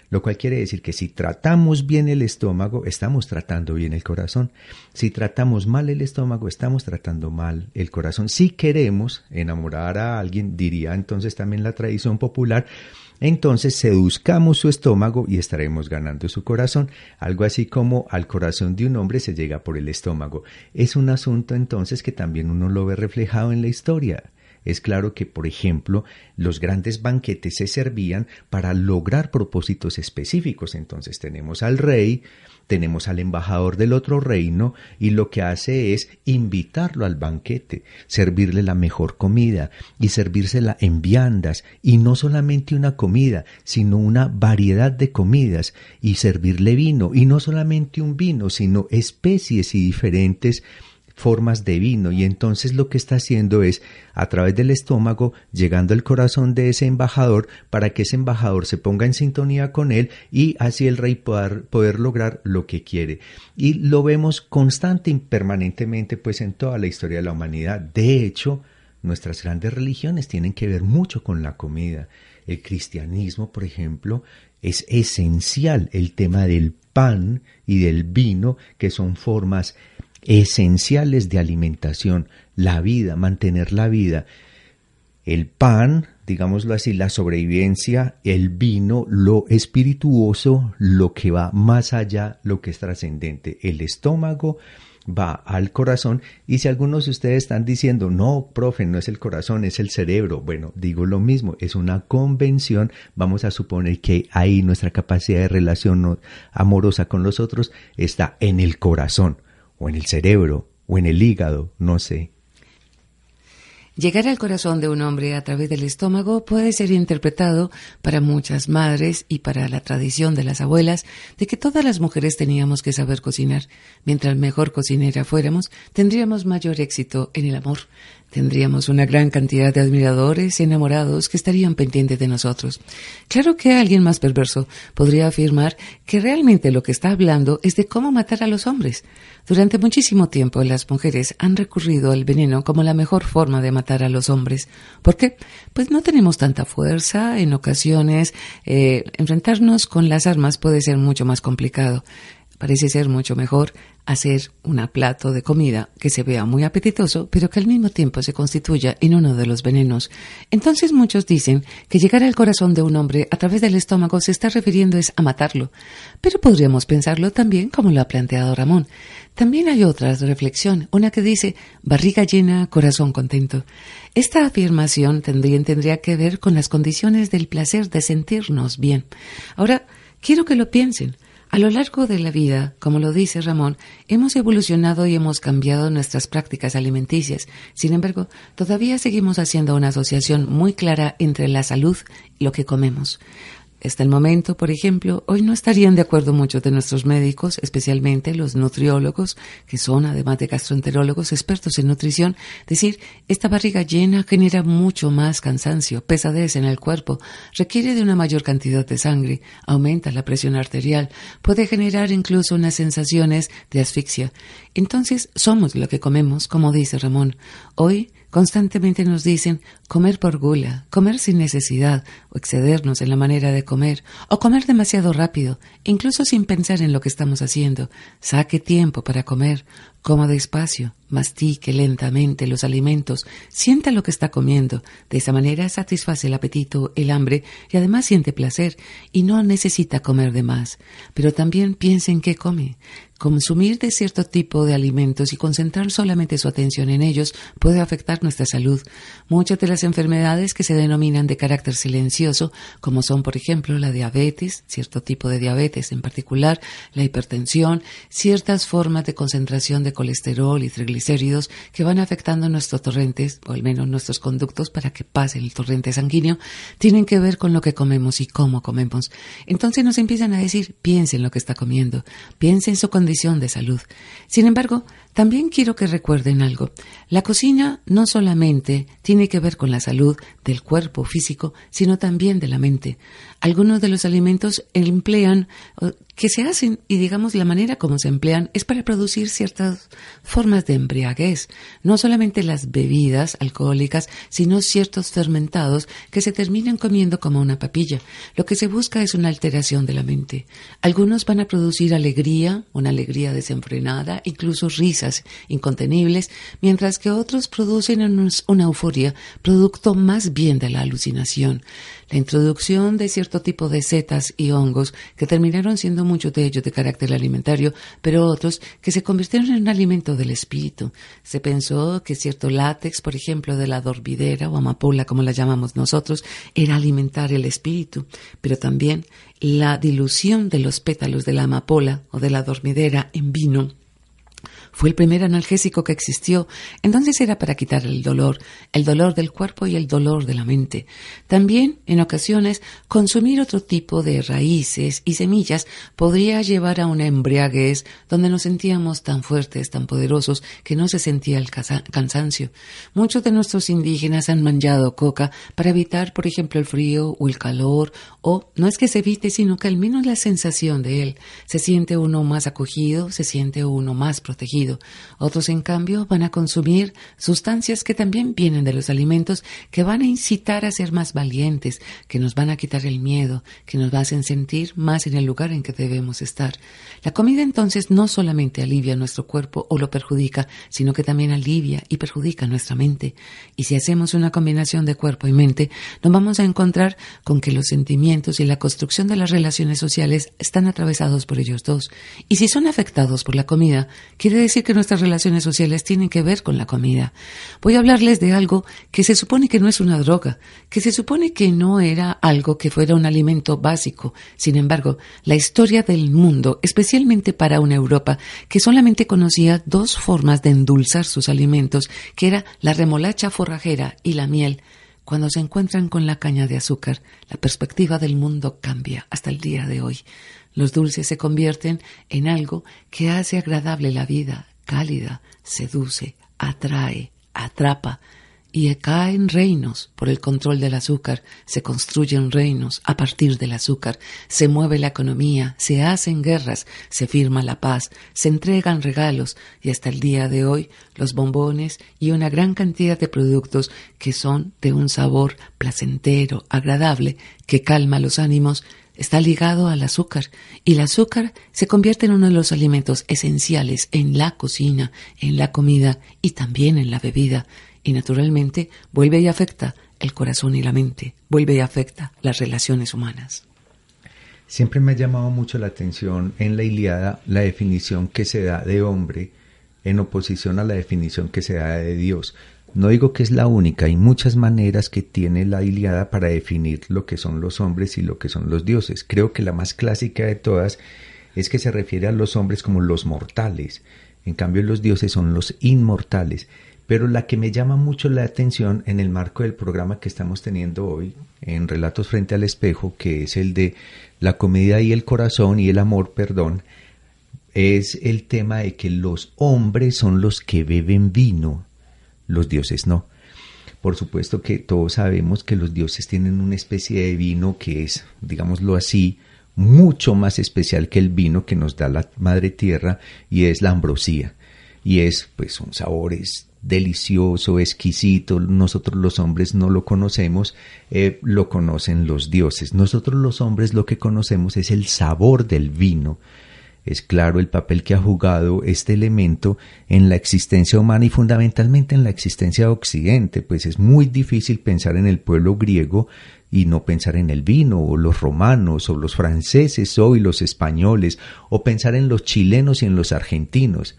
lo cual quiere decir que si tratamos bien el estómago, estamos tratando bien el corazón. Si tratamos mal el estómago, estamos tratando mal el corazón. Si queremos enamorar a alguien, diría entonces también la tradición popular, entonces seduzcamos su estómago y estaremos ganando su corazón. Algo así como al corazón de un hombre se llega por el estómago. Es un asunto entonces que también uno lo ve reflejado en la historia. Es claro que, por ejemplo, los grandes banquetes se servían para lograr propósitos específicos. Entonces tenemos al rey, tenemos al embajador del otro reino y lo que hace es invitarlo al banquete, servirle la mejor comida y servírsela en viandas y no solamente una comida, sino una variedad de comidas y servirle vino y no solamente un vino, sino especies y diferentes formas de vino. Y entonces lo que está haciendo es a través del estómago llegando al corazón de ese embajador para que ese embajador se ponga en sintonía con él y así el rey poder, poder lograr lo que quiere. Y lo vemos constante y permanentemente pues en toda la historia de la humanidad. De hecho nuestras grandes religiones tienen que ver mucho con la comida. El cristianismo por ejemplo es esencial. El tema del pan y del vino que son formas esenciales de alimentación, la vida, mantener la vida. El pan digámoslo así, la sobrevivencia, el vino, lo espirituoso, lo que va más allá, lo que es trascendente, el estómago va al corazón. Y si algunos de ustedes están diciendo, no, profe, no es el corazón, es el cerebro, bueno, digo lo mismo, es una convención, vamos a suponer que ahí nuestra capacidad de relación amorosa con los otros está en el corazón o en el cerebro o en el hígado, no sé, Llegar al corazón de un hombre a través del estómago puede ser interpretado para muchas madres y para la tradición de las abuelas de que todas las mujeres teníamos que saber cocinar. Mientras mejor cocinera fuéramos, tendríamos mayor éxito en el amor. Tendríamos una gran cantidad de admiradores y enamorados que estarían pendientes de nosotros. Claro que alguien más perverso podría afirmar que realmente lo que está hablando es de cómo matar a los hombres. Durante muchísimo tiempo las mujeres han recurrido al veneno como la mejor forma de matar a los hombres. ¿Por qué? Pues no tenemos tanta fuerza, en ocasiones eh, enfrentarnos con las armas puede ser mucho más complicado. Parece ser mucho mejor hacer un plato de comida que se vea muy apetitoso, pero que al mismo tiempo se constituya en uno de los venenos. Entonces muchos dicen que llegar al corazón de un hombre a través del estómago se está refiriendo es a matarlo. Pero podríamos pensarlo también como lo ha planteado Ramón. También hay otra reflexión, una que dice barriga llena, corazón contento. Esta afirmación tendría que ver con las condiciones del placer de sentirnos bien. Ahora, quiero que lo piensen. A lo largo de la vida, como lo dice Ramón, hemos evolucionado y hemos cambiado nuestras prácticas alimenticias. Sin embargo, todavía seguimos haciendo una asociación muy clara entre la salud y lo que comemos. Hasta el momento, por ejemplo, hoy no estarían de acuerdo muchos de nuestros médicos, especialmente los nutriólogos, que son, además de gastroenterólogos, expertos en nutrición, decir, esta barriga llena genera mucho más cansancio, pesadez en el cuerpo, requiere de una mayor cantidad de sangre, aumenta la presión arterial, puede generar incluso unas sensaciones de asfixia. Entonces, somos lo que comemos, como dice Ramón. Hoy Constantemente nos dicen comer por gula, comer sin necesidad, o excedernos en la manera de comer, o comer demasiado rápido, incluso sin pensar en lo que estamos haciendo. Saque tiempo para comer, coma despacio, mastique lentamente los alimentos, sienta lo que está comiendo. De esa manera satisface el apetito, el hambre y además siente placer y no necesita comer de más. Pero también piense en qué come. Consumir de cierto tipo de alimentos y concentrar solamente su atención en ellos puede afectar nuestra salud. Muchas de las enfermedades que se denominan de carácter silencioso, como son por ejemplo la diabetes, cierto tipo de diabetes en particular, la hipertensión, ciertas formas de concentración de colesterol y triglicéridos que van afectando nuestros torrentes, o al menos nuestros conductos para que pase el torrente sanguíneo, tienen que ver con lo que comemos y cómo comemos. Entonces nos empiezan a decir, piense en lo que está comiendo, piense en su condición de salud. Sin embargo, también quiero que recuerden algo. La cocina no solamente tiene que ver con la salud del cuerpo físico, sino también de la mente. Algunos de los alimentos emplean que se hacen y digamos la manera como se emplean es para producir ciertas formas de embriaguez, no solamente las bebidas alcohólicas, sino ciertos fermentados que se terminan comiendo como una papilla. Lo que se busca es una alteración de la mente. Algunos van a producir alegría, una alegría desenfrenada, incluso risas incontenibles, mientras que otros producen una euforia, producto más bien de la alucinación. La introducción de cierto tipo de setas y hongos que terminaron siendo muchos de ellos de carácter alimentario, pero otros que se convirtieron en un alimento del espíritu. Se pensó que cierto látex, por ejemplo, de la dormidera o amapola, como la llamamos nosotros, era alimentar el espíritu, pero también la dilución de los pétalos de la amapola o de la dormidera en vino fue el primer analgésico que existió. Entonces era para quitar el dolor, el dolor del cuerpo y el dolor de la mente. También, en ocasiones, consumir otro tipo de raíces y semillas podría llevar a una embriaguez donde nos sentíamos tan fuertes, tan poderosos, que no se sentía el cansancio. Muchos de nuestros indígenas han manchado coca para evitar, por ejemplo, el frío o el calor, o no es que se evite, sino que al menos la sensación de él. Se siente uno más acogido, se siente uno más protegido Otros, en cambio, van a consumir sustancias que también vienen de los alimentos, que van a incitar a ser más valientes, que nos van a quitar el miedo, que nos hacen sentir más en el lugar en que debemos estar. La comida entonces no solamente alivia nuestro cuerpo o lo perjudica, sino que también alivia y perjudica nuestra mente. Y si hacemos una combinación de cuerpo y mente, nos vamos a encontrar con que los sentimientos y la construcción de las relaciones sociales están atravesados por ellos dos. Y si son afectados por la comida, quiere decir que nuestras relaciones sociales tienen que ver con la comida. Voy a hablarles de algo que se supone que no es una droga, que se supone que no era algo que fuera un alimento básico. Sin embargo, la historia del mundo, especialmente para una Europa que solamente conocía dos formas de endulzar sus alimentos, que era la remolacha forrajera y la miel, cuando se encuentran con la caña de azúcar, la perspectiva del mundo cambia hasta el día de hoy. Los dulces se convierten en algo que hace agradable la vida, cálida, seduce, atrae, atrapa, y caen reinos por el control del azúcar, se construyen reinos a partir del azúcar, se mueve la economía, se hacen guerras, se firma la paz, se entregan regalos y hasta el día de hoy los bombones y una gran cantidad de productos que son de un sabor placentero, agradable, que calma los ánimos, está ligado al azúcar y el azúcar se convierte en uno de los alimentos esenciales en la cocina, en la comida y también en la bebida y naturalmente vuelve y afecta el corazón y la mente, vuelve y afecta las relaciones humanas. Siempre me ha llamado mucho la atención en la Iliada la definición que se da de hombre en oposición a la definición que se da de Dios. No digo que es la única, hay muchas maneras que tiene la Iliada para definir lo que son los hombres y lo que son los dioses. Creo que la más clásica de todas es que se refiere a los hombres como los mortales, en cambio los dioses son los inmortales. Pero la que me llama mucho la atención en el marco del programa que estamos teniendo hoy, en Relatos frente al espejo, que es el de la comedia y el corazón y el amor, perdón, es el tema de que los hombres son los que beben vino, los dioses no. Por supuesto que todos sabemos que los dioses tienen una especie de vino que es, digámoslo así, mucho más especial que el vino que nos da la madre tierra y es la ambrosía. Y es, pues, son sabores delicioso, exquisito, nosotros los hombres no lo conocemos, eh, lo conocen los dioses. Nosotros los hombres lo que conocemos es el sabor del vino. Es claro el papel que ha jugado este elemento en la existencia humana y fundamentalmente en la existencia de Occidente, pues es muy difícil pensar en el pueblo griego y no pensar en el vino, o los romanos, o los franceses, o los españoles, o pensar en los chilenos y en los argentinos.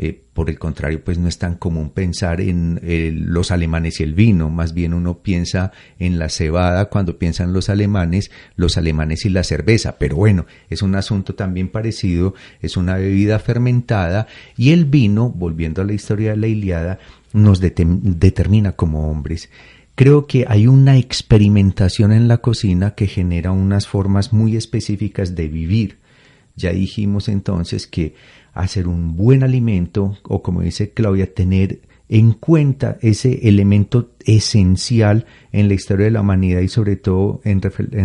Eh, por el contrario, pues no es tan común pensar en eh, los alemanes y el vino, más bien uno piensa en la cebada cuando piensan los alemanes, los alemanes y la cerveza, pero bueno, es un asunto también parecido, es una bebida fermentada y el vino, volviendo a la historia de la Iliada, nos determina como hombres. Creo que hay una experimentación en la cocina que genera unas formas muy específicas de vivir. Ya dijimos entonces que hacer un buen alimento o como dice Claudia, tener en cuenta ese elemento esencial en la historia de la humanidad y sobre todo en,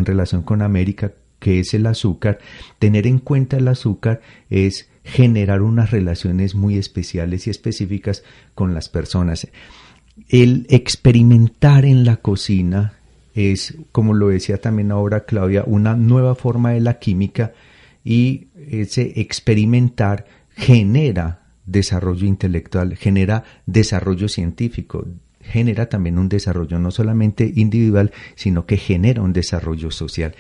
relación con América, que es el azúcar. Tener en cuenta el azúcar es generar unas relaciones muy especiales y específicas con las personas. El experimentar en la cocina es, como lo decía también ahora Claudia, una nueva forma de la química y ese experimentar genera desarrollo intelectual, genera desarrollo científico, genera también un desarrollo no solamente individual, sino que genera un desarrollo social.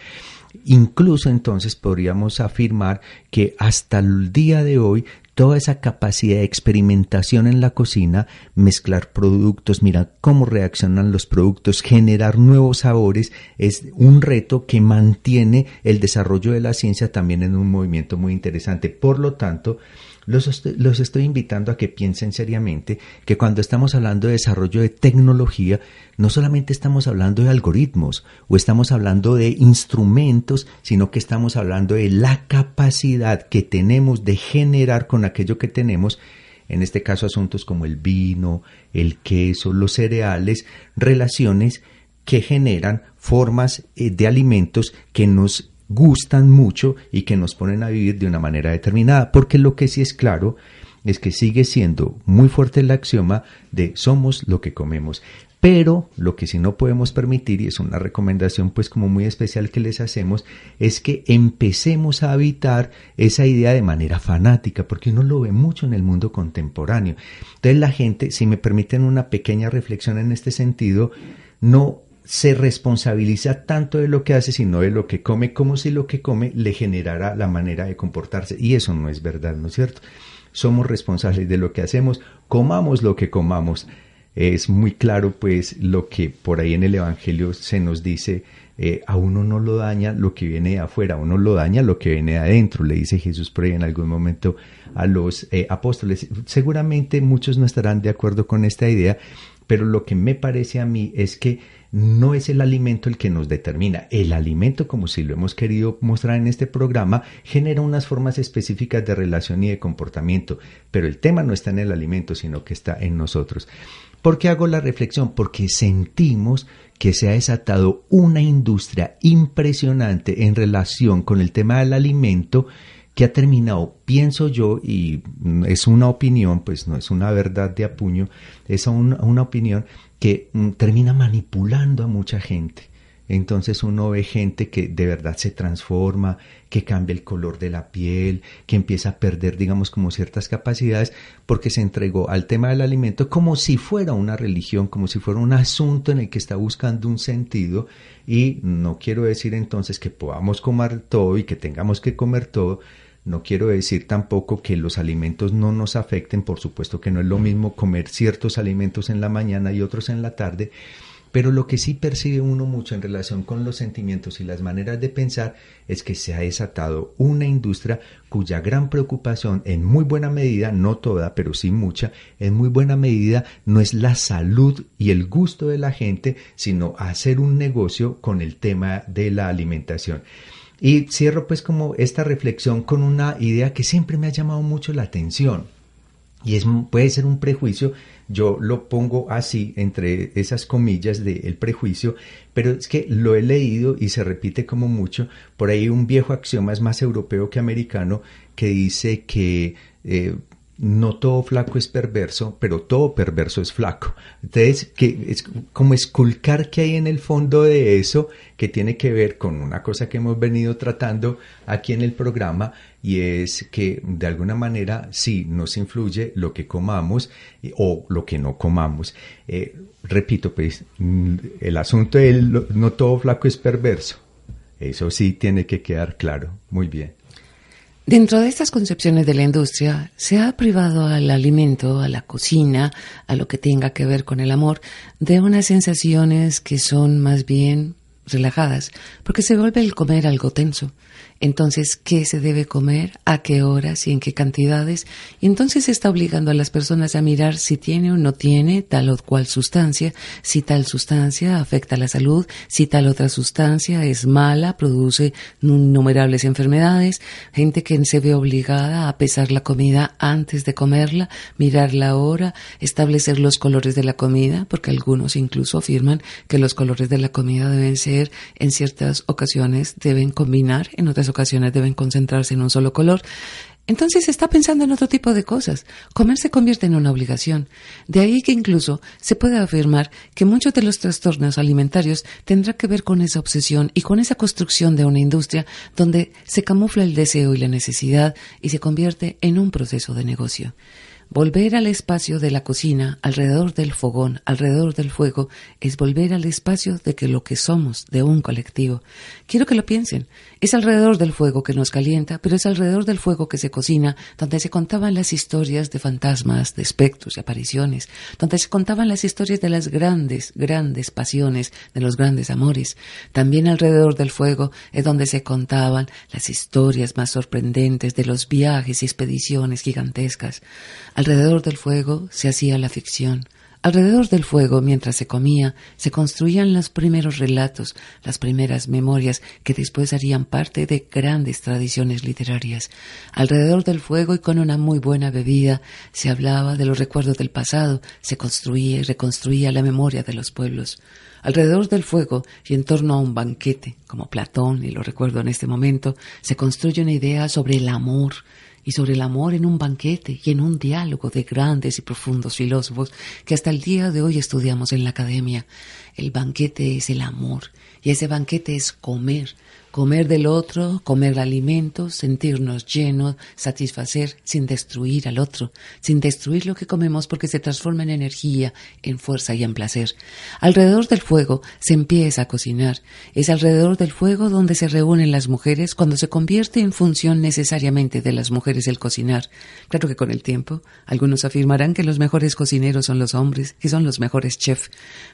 Incluso entonces podríamos afirmar que hasta el día de hoy toda esa capacidad de experimentación en la cocina, mezclar productos, mira cómo reaccionan los productos, generar nuevos sabores, es un reto que mantiene el desarrollo de la ciencia también en un movimiento muy interesante. Por lo tanto, los estoy, invitando a que piensen seriamente que cuando estamos hablando de desarrollo de tecnología, no solamente estamos hablando de algoritmos o estamos hablando de instrumentos, sino que estamos hablando de la capacidad que tenemos de generar con aquello que tenemos, en este caso asuntos como el vino, el queso, los cereales, relaciones que generan formas eh, de alimentos que nos gustan mucho y que nos ponen a vivir de una manera determinada, porque lo que sí es claro es que sigue siendo muy fuerte el axioma de somos lo que comemos. Pero lo que sí no podemos permitir, y es una recomendación pues como muy especial que les hacemos, es que empecemos a habitar esa idea de manera fanática, porque uno lo ve mucho en el mundo contemporáneo. Entonces la gente, si me permiten una pequeña reflexión en este sentido, no se responsabiliza tanto de lo que hace, sino de lo que come, como si lo que come le generara la manera de comportarse. Y eso no es verdad, ¿no es cierto? Somos responsables de lo que hacemos, comamos lo que comamos es muy claro pues lo que por ahí en el Evangelio se nos dice, eh, a uno no lo daña lo que viene de afuera, a uno lo daña lo que viene de adentro, le dice Jesús por ahí en algún momento a los eh, apóstoles. Seguramente muchos no estarán de acuerdo con esta idea, pero lo que me parece a mí es que no es el alimento el que nos determina. El alimento, como si lo hemos querido mostrar en este programa, genera unas formas específicas de relación y de comportamiento, pero el tema no está en el alimento, sino que está en nosotros. ¿Por qué hago la reflexión? Porque sentimos que se ha desatado una industria impresionante en relación con el tema del alimento que ha terminado, pienso yo, y es una opinión, pues no es una verdad de apuño, es una, opinión que mm, termina manipulando a mucha gente. Entonces uno ve gente que de verdad se transforma, que cambia el color de la piel, que empieza a perder, digamos, como ciertas capacidades, porque se entregó al tema del alimento como si fuera una religión, como si fuera un asunto en el que está buscando un sentido. Y no quiero decir entonces que podamos comer todo y que tengamos que comer todo, no quiero decir tampoco que los alimentos no nos afecten, por supuesto que no es lo mismo comer ciertos alimentos en la mañana y otros en la tarde, pero lo que sí percibe uno mucho en relación con los sentimientos y las maneras de pensar es que se ha desatado una industria cuya gran preocupación, en muy buena medida, no toda, pero sí mucha, en muy buena medida no es la salud y el gusto de la gente, sino hacer un negocio con el tema de la alimentación. Y cierro pues como esta reflexión con una idea que siempre me ha llamado mucho la atención y es, puede ser un prejuicio, yo lo pongo así entre esas comillas del prejuicio, pero es que lo he leído y se repite como mucho. Por ahí un viejo axioma es más europeo que americano que dice que eh, no todo flaco es perverso, pero todo perverso es flaco. Entonces, que es como esculcar que hay en el fondo de eso, que tiene que ver con una cosa que hemos venido tratando aquí en el programa, y es que de alguna manera sí nos influye lo que comamos o lo que no comamos. Eh, repito, pues, mm, el asunto de no todo flaco es perverso. Eso sí tiene que quedar claro. Muy bien. Dentro de estas concepciones de la industria, se ha privado al alimento, a la cocina, a lo que tenga que ver con el amor, de unas sensaciones que son más bien relajadas, porque se vuelve el comer algo tenso. Entonces, ¿qué se debe comer? ¿A qué horas y en qué cantidades? Y entonces está obligando a las personas a mirar si tiene o no tiene tal o cual sustancia, si tal sustancia afecta a la salud, si tal otra sustancia es mala, produce innumerables enfermedades, gente que se ve obligada a pesar la comida antes de comerla, mirar la hora, establecer los colores de la comida, porque algunos incluso afirman que los colores de la comida deben ser en ciertas ocasiones, deben combinar, en otras ocasiones deben concentrarse en un solo color. Entonces está pensando en otro tipo de cosas. Comer se convierte en una obligación. De ahí que incluso se puede afirmar que muchos de los trastornos alimentarios tendrá que ver con esa obsesión y con esa construcción de una industria donde se camufla el deseo y la necesidad y se convierte en un proceso de negocio. Volver al espacio de la cocina, alrededor del fogón, alrededor del fuego, es volver al espacio de que lo que somos, de un colectivo. Quiero que lo piensen. Es alrededor del fuego que nos calienta, pero es alrededor del fuego que se cocina, donde se contaban las historias de fantasmas, de espectros, de apariciones, donde se contaban las historias de las grandes, grandes pasiones, de los grandes amores. También alrededor del fuego es donde se contaban las historias más sorprendentes de los viajes y expediciones gigantescas. Alrededor del fuego se hacía la ficción, Alrededor del fuego, mientras se comía, se construían los primeros relatos, las primeras memorias que después harían parte de grandes tradiciones literarias. Alrededor del fuego y con una muy buena bebida se hablaba de los recuerdos del pasado, se construía y reconstruía la memoria de los pueblos. Alrededor del fuego y en torno a un banquete, como Platón, y lo recuerdo en este momento, se construye una idea sobre el amor, y sobre el amor en un banquete y en un diálogo de grandes y profundos filósofos que hasta el día de hoy estudiamos en la academia. El banquete es el amor y ese banquete es comer, comer del otro, comer alimentos, sentirnos llenos, satisfacer sin destruir al otro, sin destruir lo que comemos porque se transforma en energía, en fuerza y en placer. Alrededor del fuego se empieza a cocinar. Es alrededor del fuego donde se reúnen las mujeres cuando se convierte en función necesariamente de las mujeres el cocinar. Claro que con el tiempo algunos afirmarán que los mejores cocineros son los hombres, que son los mejores chefs,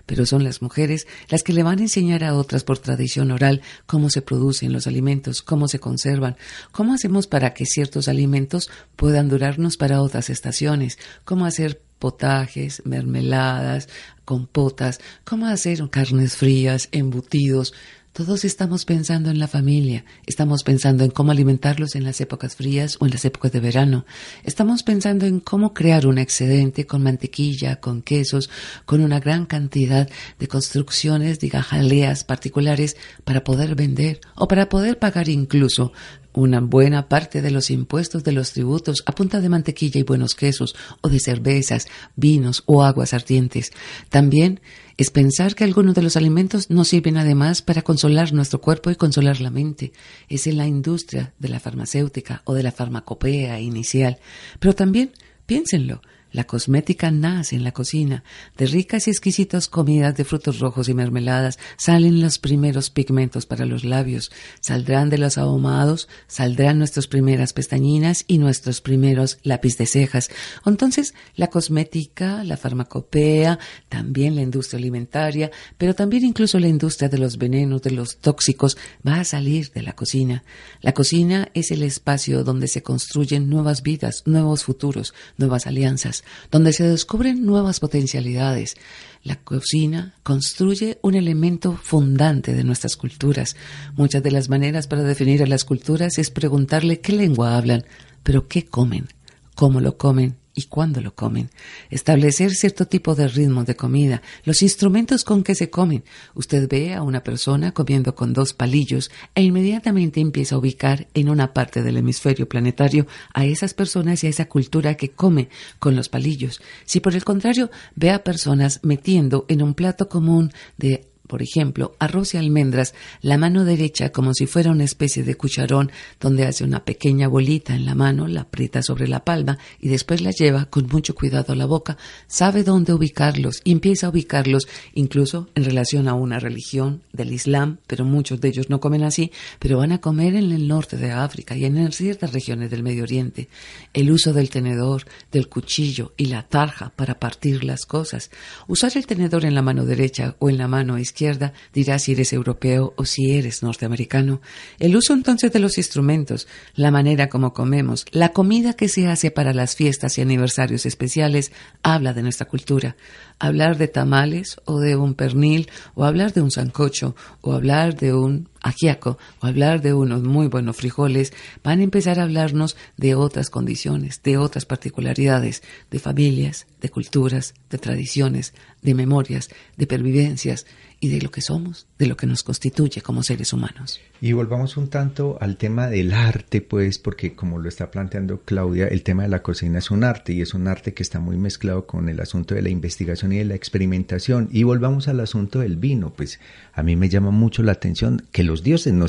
pero son las mujeres las que le van a enseñar a otras por tradición oral cómo se produce en los alimentos, cómo se conservan, cómo hacemos para que ciertos alimentos puedan durarnos para otras estaciones, cómo hacer potajes, mermeladas, compotas, cómo hacer carnes frías, embutidos, todos estamos pensando en la familia, estamos pensando en cómo alimentarlos en las épocas frías o en las épocas de verano, estamos pensando en cómo crear un excedente con mantequilla, con quesos, con una gran cantidad de construcciones, de gajaleas particulares para poder vender o para poder pagar incluso una buena parte de los impuestos de los tributos a punta de mantequilla y buenos quesos, o de cervezas, vinos o aguas ardientes. También es pensar que algunos de los alimentos nos sirven además para consolar nuestro cuerpo y consolar la mente. Es en la industria de la farmacéutica o de la farmacopea inicial. Pero también, piénsenlo, la cosmética nace en la cocina. De ricas y exquisitas comidas de frutos rojos y mermeladas salen los primeros pigmentos para los labios. Saldrán de los ahumados, saldrán nuestras primeras pestañinas y nuestros primeros lápiz de cejas. Entonces, la cosmética, la farmacopea, también la industria alimentaria, pero también incluso la industria de los venenos, de los tóxicos, va a salir de la cocina. La cocina es el espacio donde se construyen nuevas vidas, nuevos futuros, nuevas alianzas donde se descubren nuevas potencialidades. La cocina construye un elemento fundante de nuestras culturas. Muchas de las maneras para definir a las culturas es preguntarle qué lengua hablan, pero qué comen, cómo lo comen y cuándo lo comen, establecer cierto tipo de ritmo de comida, los instrumentos con que se comen. Usted ve a una persona comiendo con dos palillos e inmediatamente empieza a ubicar en una parte del hemisferio planetario a esas personas y a esa cultura que come con los palillos. Si por el contrario ve a personas metiendo en un plato común de por ejemplo, arroz y almendras, la mano derecha como si fuera una especie de cucharón donde hace una pequeña bolita en la mano, la aprieta sobre la palma y después la lleva con mucho cuidado a la boca, sabe dónde ubicarlos y empieza a ubicarlos incluso en relación a una religión del Islam, pero muchos de ellos no comen así, pero van a comer en el norte de África y en ciertas regiones del Medio Oriente. El uso del tenedor, del cuchillo y la tarja para partir las cosas. Usar el tenedor en la mano derecha o en la mano izquierda izquierda dirá si eres europeo o si eres norteamericano. El uso entonces de los instrumentos, la manera como comemos, la comida que se hace para las fiestas y aniversarios especiales, habla de nuestra cultura. Hablar de tamales o de un pernil o hablar de un sancocho o hablar de un ajiaco o hablar de unos muy buenos frijoles, van a empezar a hablarnos de otras condiciones, de otras particularidades, de familias, de culturas, de tradiciones, de memorias, de pervivencias y de lo que somos, de lo que nos constituye como seres humanos. Y volvamos un tanto al tema del arte, pues, porque como lo está planteando Claudia, el tema de la cocina es un arte y es un arte que está muy mezclado con el asunto de la investigación y de la experimentación. Y volvamos al asunto del vino, pues a mí me llama mucho la atención que los dioses no,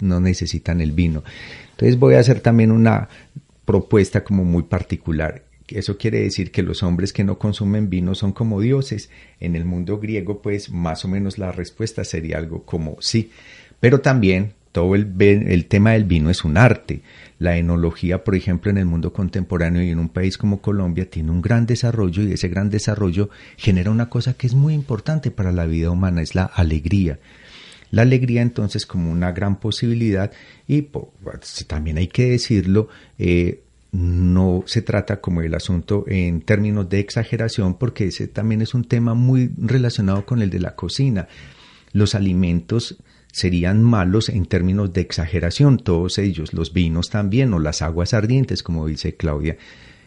no necesitan el vino. Entonces voy a hacer también una propuesta como muy particular. Eso quiere decir que los hombres que no consumen vino son como dioses. En el mundo griego, pues más o menos la respuesta sería algo como sí. Pero también todo el, el, tema del vino es un arte. La enología, por ejemplo, en el mundo contemporáneo y en un país como Colombia tiene un gran desarrollo y ese gran desarrollo genera una cosa que es muy importante para la vida humana, es la alegría. La alegría entonces como una gran posibilidad y pues, también hay que decirlo, eh, no se trata como el asunto en términos de exageración porque ese también es un tema muy relacionado con el de la cocina. Los alimentos serían malos en términos de exageración, todos ellos, los vinos también o las aguas ardientes, como dice Claudia.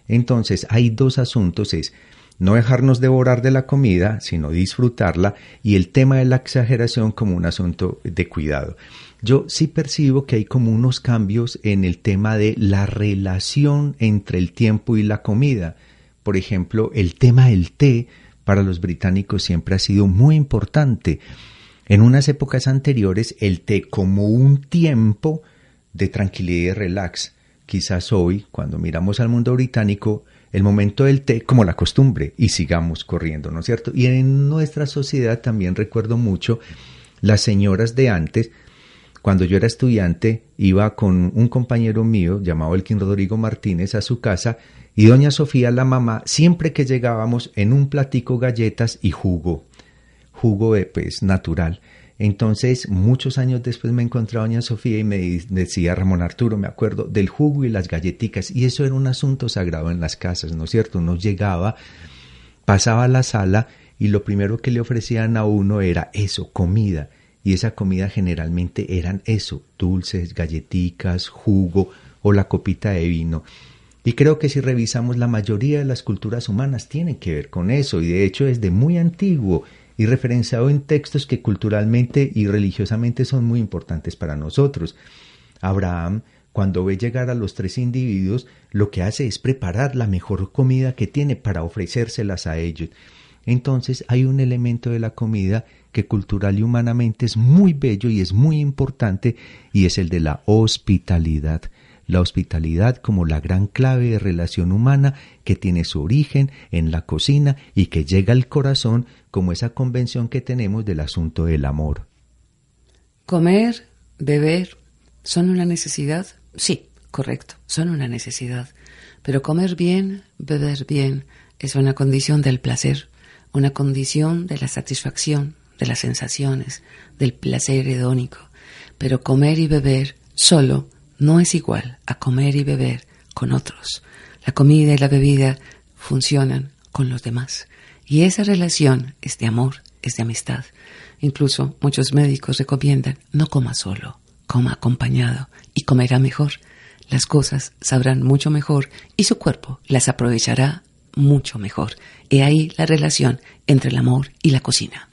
Entonces, hay dos asuntos, es no dejarnos devorar de la comida, sino disfrutarla, y el tema de la exageración como un asunto de cuidado. Yo sí percibo que hay como unos cambios en el tema de la relación entre el tiempo y la comida. Por ejemplo, el tema del té para los británicos siempre ha sido muy importante. En unas épocas anteriores, el té como un tiempo de tranquilidad y relax. Quizás hoy, cuando miramos al mundo británico, el momento del té como la costumbre y sigamos corriendo, ¿no es cierto? Y en nuestra sociedad también recuerdo mucho las señoras de antes, cuando yo era estudiante, iba con un compañero mío llamado Elkin Rodrigo Martínez a su casa y doña Sofía, la mamá, siempre que llegábamos en un platico galletas y jugo, jugo de pues natural. Entonces, muchos años después me encontré a doña Sofía y me decía, Ramón Arturo, me acuerdo, del jugo y las galletitas. Y eso era un asunto sagrado en las casas, ¿no es cierto? Uno llegaba, pasaba a la sala y lo primero que le ofrecían a uno era eso, comida. Y esa comida generalmente eran eso, dulces, galletitas, jugo o la copita de vino. Y creo que si revisamos la mayoría de las culturas humanas tienen que ver con eso y de hecho es de muy antiguo y referenciado en textos que culturalmente y religiosamente son muy importantes para nosotros. Abraham, cuando ve llegar a los tres individuos, lo que hace es preparar la mejor comida que tiene para ofrecérselas a ellos. Entonces hay un elemento de la comida que cultural y humanamente es muy bello y es muy importante y es el de la hospitalidad la hospitalidad como la gran clave de relación humana que tiene su origen en la cocina y que llega al corazón como esa convención que tenemos del asunto del amor. Comer, beber, ¿son una necesidad? Sí, correcto, son una necesidad. Pero comer bien, beber bien, es una condición del placer, una condición de la satisfacción, de las sensaciones, del placer hedónico. Pero comer y beber solo no es igual a comer y beber con otros. La comida y la bebida funcionan con los demás. Y esa relación es de amor, es de amistad. Incluso muchos médicos recomiendan no coma solo, coma acompañado y comerá mejor. Las cosas sabrán mucho mejor y su cuerpo las aprovechará mucho mejor. He ahí la relación entre el amor y la cocina.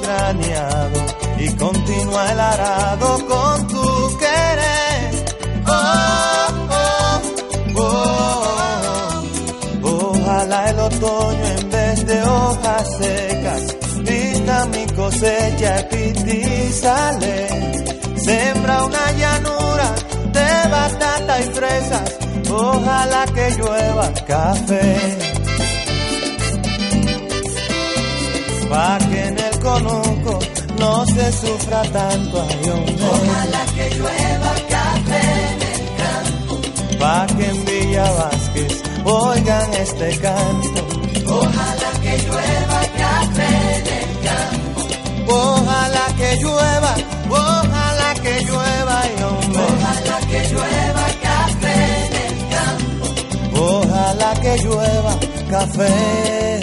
Graneado y continúa el arado con tu querer. Oh, oh, oh, Ojalá el otoño en vez de hojas secas vista mi cosecha y sale. Sembra una llanura de batata y fresas ojalá que llueva café. Pa' que en el no se sufra tanto Ojalá que llueva café en el campo. Pa' que en Villa Vázquez oigan este canto. Ojalá que llueva café en el campo. Ojalá que llueva, ojalá que llueva y hombre. Ojalá que llueva ojalá que llueva café.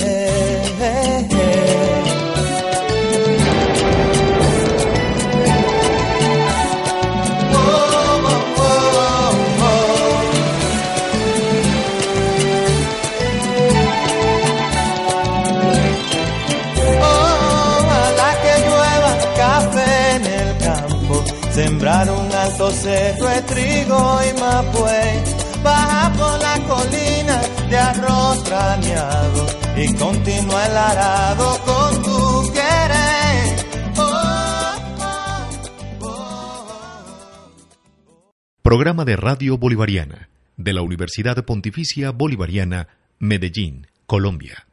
Cerro de trigo y mapuey baja por la colina de arroz extrañado y continúa el arado con tu querer. Oh, oh, oh. Programa de Radio Bolivariana de la Universidad Pontificia Bolivariana, Medellín, Colombia.